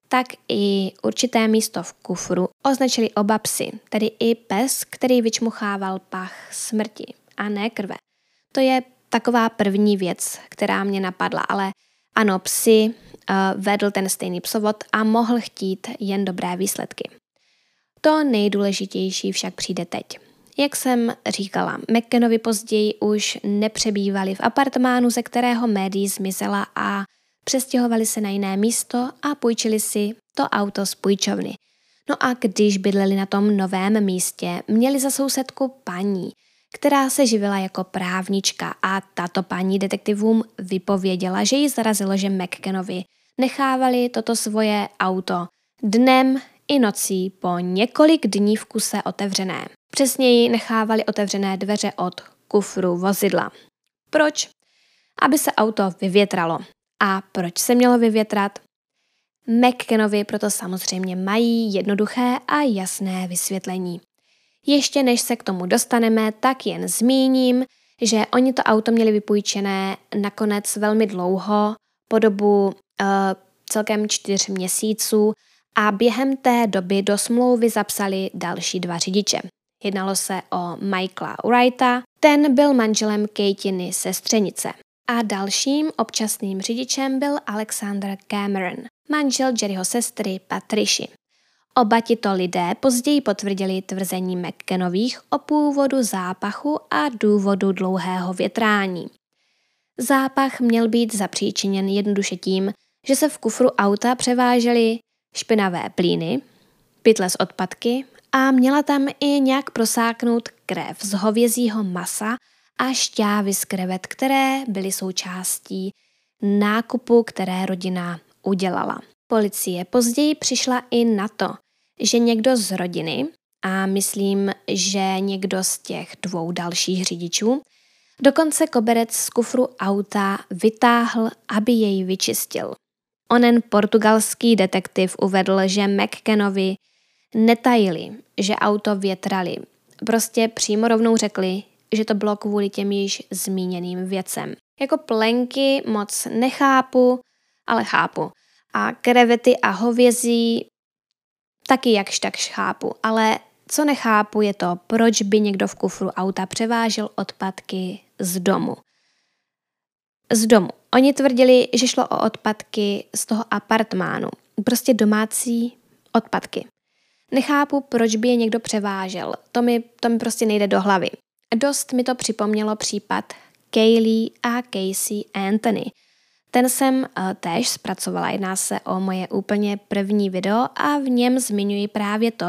tak i určité místo v kufru označili oba psy, tedy i pes, který vyčmuchával pach smrti a ne krve. To je taková první věc, která mě napadla, ale ano, psy uh, vedl ten stejný psovod a mohl chtít jen dobré výsledky. To nejdůležitější však přijde teď. Jak jsem říkala, McKenovi později už nepřebývali v apartmánu, ze kterého médií zmizela a přestěhovali se na jiné místo a půjčili si to auto z půjčovny. No a když bydleli na tom novém místě, měli za sousedku paní, která se živila jako právnička a tato paní detektivům vypověděla, že jí zarazilo, že McKenovi nechávali toto svoje auto dnem i nocí po několik dní v kuse otevřené. Přesněji nechávali otevřené dveře od kufru vozidla. Proč? Aby se auto vyvětralo. A proč se mělo vyvětrat? McKenovi proto samozřejmě mají jednoduché a jasné vysvětlení. Ještě než se k tomu dostaneme, tak jen zmíním, že oni to auto měli vypůjčené nakonec velmi dlouho, po dobu uh, celkem čtyř měsíců a během té doby do smlouvy zapsali další dva řidiče. Jednalo se o Michaela Wrighta, ten byl manželem Katiny sestřenice. A dalším občasným řidičem byl Alexander Cameron, manžel Jerryho sestry Patriši. Oba tito lidé později potvrdili tvrzení McKenových o původu zápachu a důvodu dlouhého větrání. Zápach měl být zapříčiněn jednoduše tím, že se v kufru auta převážely špinavé plíny, pytle z odpadky a měla tam i nějak prosáknout krev z hovězího masa a šťávy z krevet, které byly součástí nákupu, které rodina udělala. Policie později přišla i na to, že někdo z rodiny, a myslím, že někdo z těch dvou dalších řidičů, dokonce koberec z kufru auta vytáhl, aby jej vyčistil. Onen portugalský detektiv uvedl, že McKenovi netajili, že auto větrali. Prostě přímo rovnou řekli, že to bylo kvůli těm již zmíněným věcem. Jako plenky moc nechápu, ale chápu. A krevety a hovězí taky jakž takž chápu, ale co nechápu je to, proč by někdo v kufru auta převážel odpadky z domu. Z domu. Oni tvrdili, že šlo o odpadky z toho apartmánu. Prostě domácí odpadky. Nechápu, proč by je někdo převážel. To mi, to mi prostě nejde do hlavy. Dost mi to připomnělo případ Kaylee a Casey Anthony. Ten jsem uh, též zpracovala, jedná se o moje úplně první video a v něm zmiňuji právě to,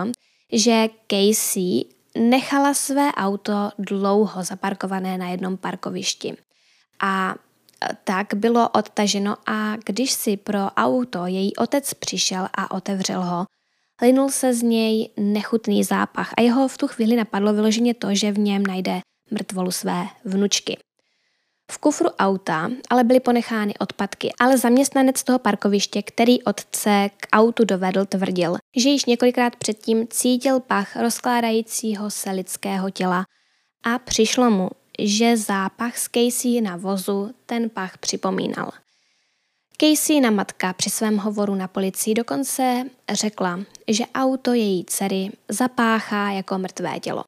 že Casey nechala své auto dlouho zaparkované na jednom parkovišti. A eh, tak bylo odtaženo a když si pro auto její otec přišel a otevřel ho, Linul se z něj nechutný zápach a jeho v tu chvíli napadlo vyloženě to, že v něm najde mrtvolu své vnučky. V kufru auta ale byly ponechány odpadky, ale zaměstnanec toho parkoviště, který otce k autu dovedl, tvrdil, že již několikrát předtím cítil pach rozkládajícího se lidského těla a přišlo mu, že zápach z Casey na vozu ten pach připomínal. Casey matka při svém hovoru na policii dokonce řekla, že auto její dcery zapáchá jako mrtvé tělo.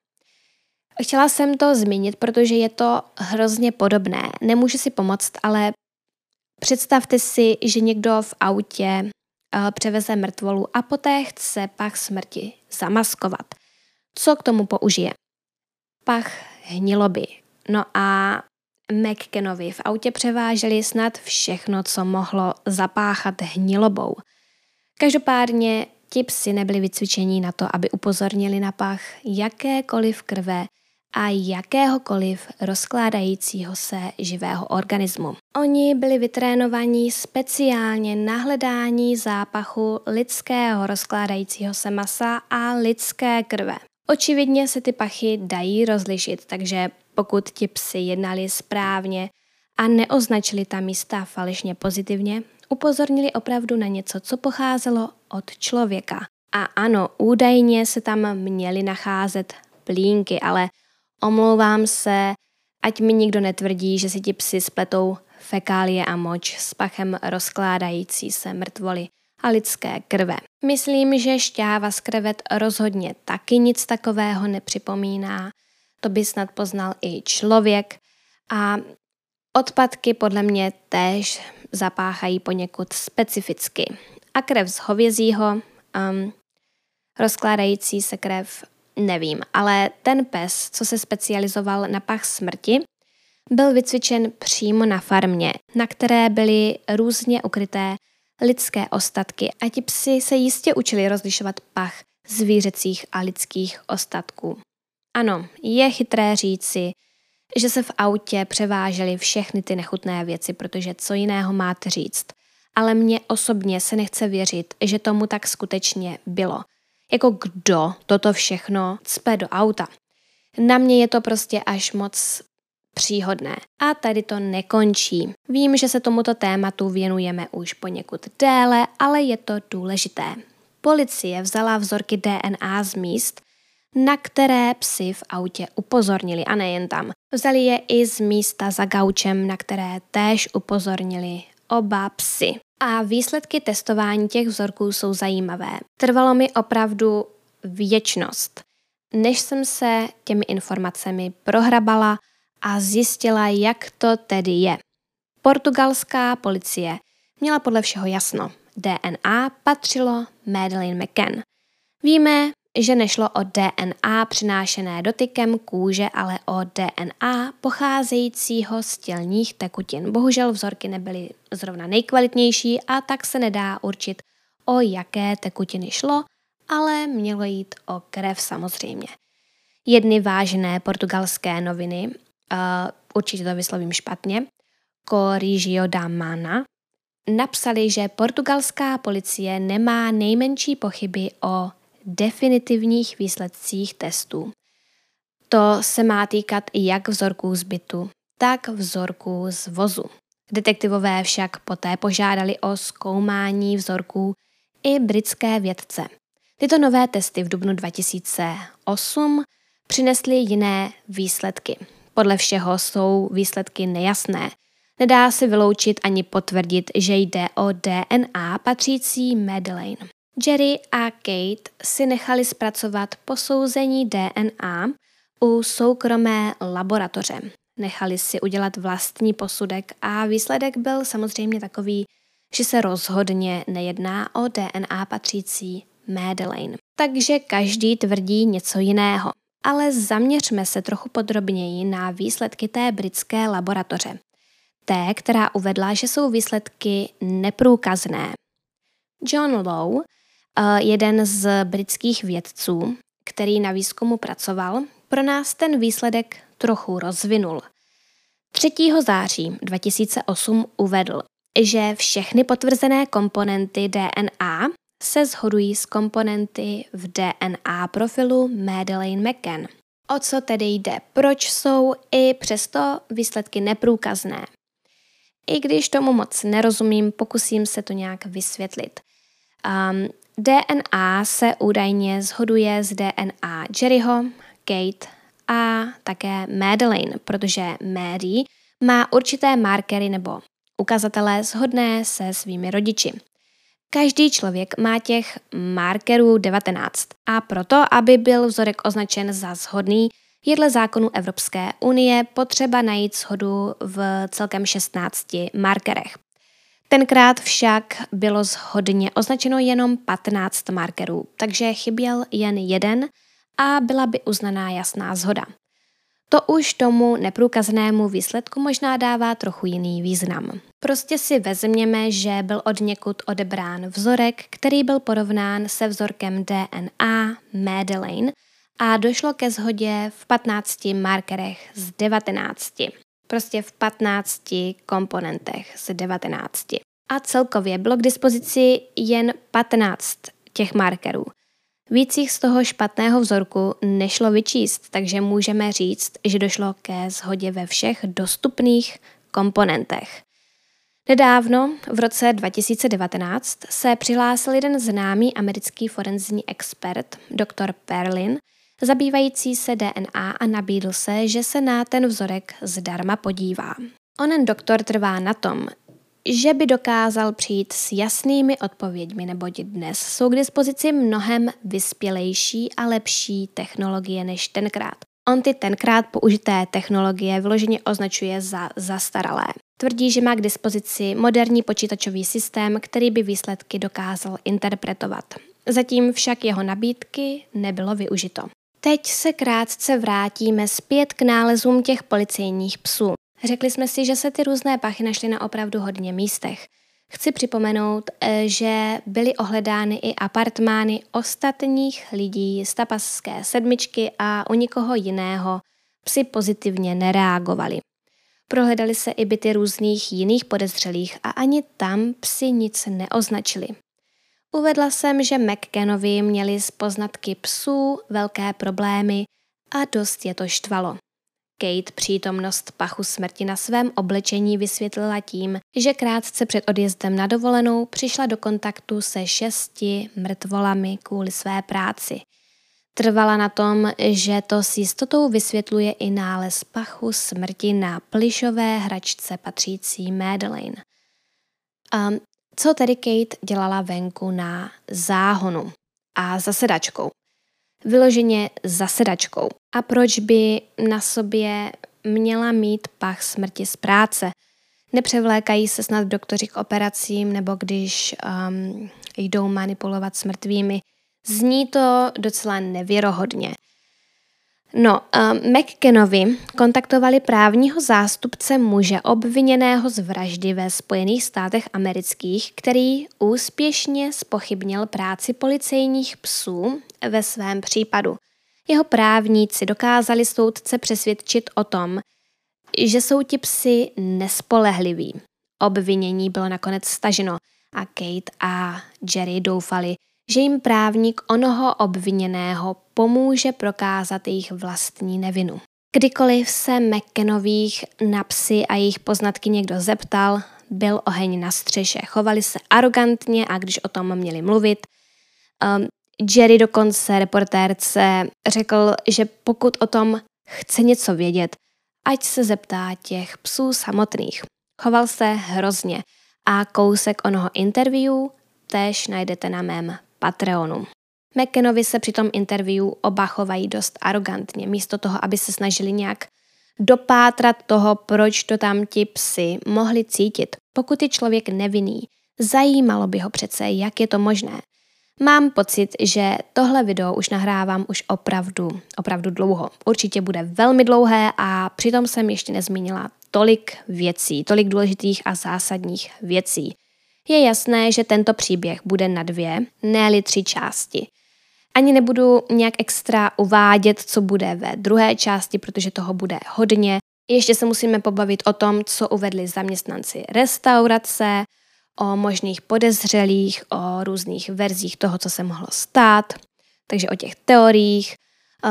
Chtěla jsem to zmínit, protože je to hrozně podobné. Nemůžu si pomoct, ale představte si, že někdo v autě uh, převeze mrtvolu a poté chce pach smrti zamaskovat. Co k tomu použije? Pach hniloby. No a McKenovi v autě převáželi snad všechno, co mohlo zapáchat hnilobou. Každopádně ti psi nebyli vycvičení na to, aby upozornili na pach jakékoliv krve a jakéhokoliv rozkládajícího se živého organismu. Oni byli vytrénovaní speciálně na hledání zápachu lidského rozkládajícího se masa a lidské krve. Očividně se ty pachy dají rozlišit, takže pokud ti psi jednali správně a neoznačili ta místa falešně pozitivně, upozornili opravdu na něco, co pocházelo od člověka. A ano, údajně se tam měly nacházet plínky, ale omlouvám se, ať mi nikdo netvrdí, že si ti psi spletou fekálie a moč s pachem rozkládající se mrtvoly a lidské krve. Myslím, že šťáva z krevet rozhodně taky nic takového nepřipomíná. To by snad poznal i člověk. A odpadky podle mě též zapáchají poněkud specificky. A krev z hovězího, um, rozkládající se krev, nevím, ale ten pes, co se specializoval na pach smrti, byl vycvičen přímo na farmě, na které byly různě ukryté lidské ostatky a ti psi se jistě učili rozlišovat pach zvířecích a lidských ostatků. Ano, je chytré říci, že se v autě převážely všechny ty nechutné věci, protože co jiného máte říct. Ale mně osobně se nechce věřit, že tomu tak skutečně bylo. Jako kdo toto všechno cpe do auta. Na mě je to prostě až moc příhodné. A tady to nekončí. Vím, že se tomuto tématu věnujeme už poněkud déle, ale je to důležité. Policie vzala vzorky DNA z míst, na které psi v autě upozornili a nejen tam. Vzali je i z místa za gaučem, na které též upozornili oba psy. A výsledky testování těch vzorků jsou zajímavé. Trvalo mi opravdu věčnost, než jsem se těmi informacemi prohrabala a zjistila, jak to tedy je. Portugalská policie měla podle všeho jasno. DNA patřilo Madeleine McCann. Víme, že nešlo o DNA přinášené dotykem kůže, ale o DNA pocházejícího z tělních tekutin. Bohužel vzorky nebyly zrovna nejkvalitnější a tak se nedá určit, o jaké tekutiny šlo, ale mělo jít o krev samozřejmě. Jedny vážné portugalské noviny, uh, určitě to vyslovím špatně, Corrigio da Mana, napsali, že portugalská policie nemá nejmenší pochyby o definitivních výsledcích testů. To se má týkat jak vzorků z bytu, tak vzorků z vozu. Detektivové však poté požádali o zkoumání vzorků i britské vědce. Tyto nové testy v dubnu 2008 přinesly jiné výsledky. Podle všeho jsou výsledky nejasné. Nedá se vyloučit ani potvrdit, že jde o DNA patřící Madeleine. Jerry a Kate si nechali zpracovat posouzení DNA u soukromé laboratoře. Nechali si udělat vlastní posudek a výsledek byl samozřejmě takový, že se rozhodně nejedná o DNA patřící Madeleine. Takže každý tvrdí něco jiného. Ale zaměřme se trochu podrobněji na výsledky té britské laboratoře. Té, která uvedla, že jsou výsledky neprůkazné. John Lowe, jeden z britských vědců, který na výzkumu pracoval, pro nás ten výsledek trochu rozvinul. 3. září 2008 uvedl, že všechny potvrzené komponenty DNA se shodují s komponenty v DNA profilu Madeleine McCann. O co tedy jde? Proč jsou i přesto výsledky neprůkazné? I když tomu moc nerozumím, pokusím se to nějak vysvětlit. Um, DNA se údajně shoduje s DNA Jerryho, Kate a také Madeleine, protože Mary má určité markery nebo ukazatele shodné se svými rodiči. Každý člověk má těch markerů 19 a proto, aby byl vzorek označen za shodný, je dle zákonu Evropské unie potřeba najít shodu v celkem 16 markerech. Tenkrát však bylo shodně označeno jenom 15 markerů, takže chyběl jen jeden a byla by uznaná jasná zhoda. To už tomu neprůkaznému výsledku možná dává trochu jiný význam. Prostě si vezměme, že byl od někud odebrán vzorek, který byl porovnán se vzorkem DNA Madeleine a došlo ke shodě v 15 markerech z 19. Prostě v 15 komponentech z 19. A celkově bylo k dispozici jen 15 těch markerů – Víc jich z toho špatného vzorku nešlo vyčíst, takže můžeme říct, že došlo ke shodě ve všech dostupných komponentech. Nedávno, v roce 2019, se přihlásil jeden známý americký forenzní expert, dr. Perlin, zabývající se DNA a nabídl se, že se na ten vzorek zdarma podívá. Onen doktor trvá na tom, že by dokázal přijít s jasnými odpověďmi, neboť dnes jsou k dispozici mnohem vyspělejší a lepší technologie než tenkrát. On ty tenkrát použité technologie vyloženě označuje za zastaralé. Tvrdí, že má k dispozici moderní počítačový systém, který by výsledky dokázal interpretovat. Zatím však jeho nabídky nebylo využito. Teď se krátce vrátíme zpět k nálezům těch policejních psů. Řekli jsme si, že se ty různé pachy našly na opravdu hodně místech. Chci připomenout, eh, že byly ohledány i apartmány ostatních lidí z tapaské sedmičky a u nikoho jiného psi pozitivně nereagovali. Prohledali se i byty různých jiných podezřelých a ani tam psi nic neoznačili. Uvedla jsem, že McKenovi měli z poznatky psů velké problémy a dost je to štvalo. Kate přítomnost pachu smrti na svém oblečení vysvětlila tím, že krátce před odjezdem na dovolenou přišla do kontaktu se šesti mrtvolami kvůli své práci. Trvala na tom, že to s jistotou vysvětluje i nález pachu smrti na plišové hračce patřící Madeleine. A co tedy Kate dělala venku na záhonu a zasedačkou? vyloženě zasedačkou. A proč by na sobě měla mít pach smrti z práce? Nepřevlékají se snad doktoři k operacím nebo když um, jdou manipulovat s mrtvými. Zní to docela nevěrohodně. No, um, McKenovi kontaktovali právního zástupce muže obviněného z vraždy ve Spojených státech amerických, který úspěšně spochybnil práci policejních psů ve svém případu. Jeho právníci dokázali soudce přesvědčit o tom, že jsou ti psi nespolehliví. Obvinění bylo nakonec staženo a Kate a Jerry doufali, že jim právník onoho obviněného pomůže prokázat jejich vlastní nevinu. Kdykoliv se McKenových na psy a jejich poznatky někdo zeptal, byl oheň na střeše. Chovali se arrogantně a když o tom měli mluvit, um, Jerry dokonce reportérce řekl, že pokud o tom chce něco vědět, ať se zeptá těch psů samotných. Choval se hrozně a kousek onoho interview též najdete na mém Patreonu. McKenovi se při tom interview oba chovají dost arrogantně, místo toho, aby se snažili nějak dopátrat toho, proč to tam ti psy mohli cítit. Pokud je člověk nevinný, zajímalo by ho přece, jak je to možné. Mám pocit, že tohle video už nahrávám už opravdu, opravdu dlouho. Určitě bude velmi dlouhé a přitom jsem ještě nezmínila tolik věcí, tolik důležitých a zásadních věcí. Je jasné, že tento příběh bude na dvě, ne tři části. Ani nebudu nějak extra uvádět, co bude ve druhé části, protože toho bude hodně. Ještě se musíme pobavit o tom, co uvedli zaměstnanci restaurace, o možných podezřelých, o různých verzích toho, co se mohlo stát, takže o těch teoriích.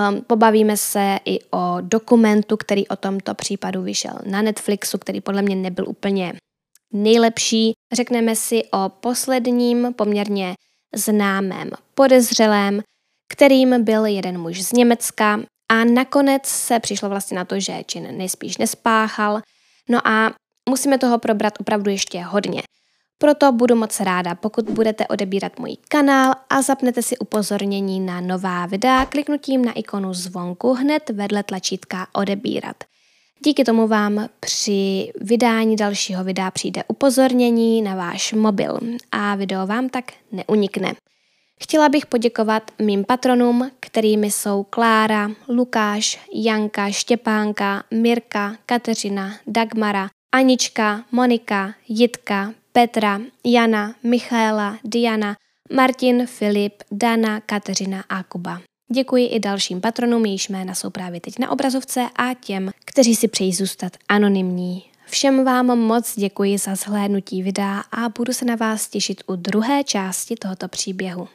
Um, pobavíme se i o dokumentu, který o tomto případu vyšel na Netflixu, který podle mě nebyl úplně nejlepší. Řekneme si o posledním poměrně známém podezřelém, kterým byl jeden muž z Německa a nakonec se přišlo vlastně na to, že čin nejspíš nespáchal. No a musíme toho probrat opravdu ještě hodně. Proto budu moc ráda, pokud budete odebírat můj kanál a zapnete si upozornění na nová videa kliknutím na ikonu zvonku hned vedle tlačítka odebírat. Díky tomu vám při vydání dalšího videa přijde upozornění na váš mobil a video vám tak neunikne. Chtěla bych poděkovat mým patronům, kterými jsou Klára, Lukáš, Janka, Štěpánka, Mirka, Kateřina, Dagmara, Anička, Monika, Jitka, Petra, Jana, Michaela, Diana, Martin, Filip, Dana, Kateřina a Kuba. Děkuji i dalším patronům, jejichž jména jsou právě teď na obrazovce a těm, kteří si přejí zůstat anonymní. Všem vám moc děkuji za zhlédnutí videa a budu se na vás těšit u druhé části tohoto příběhu.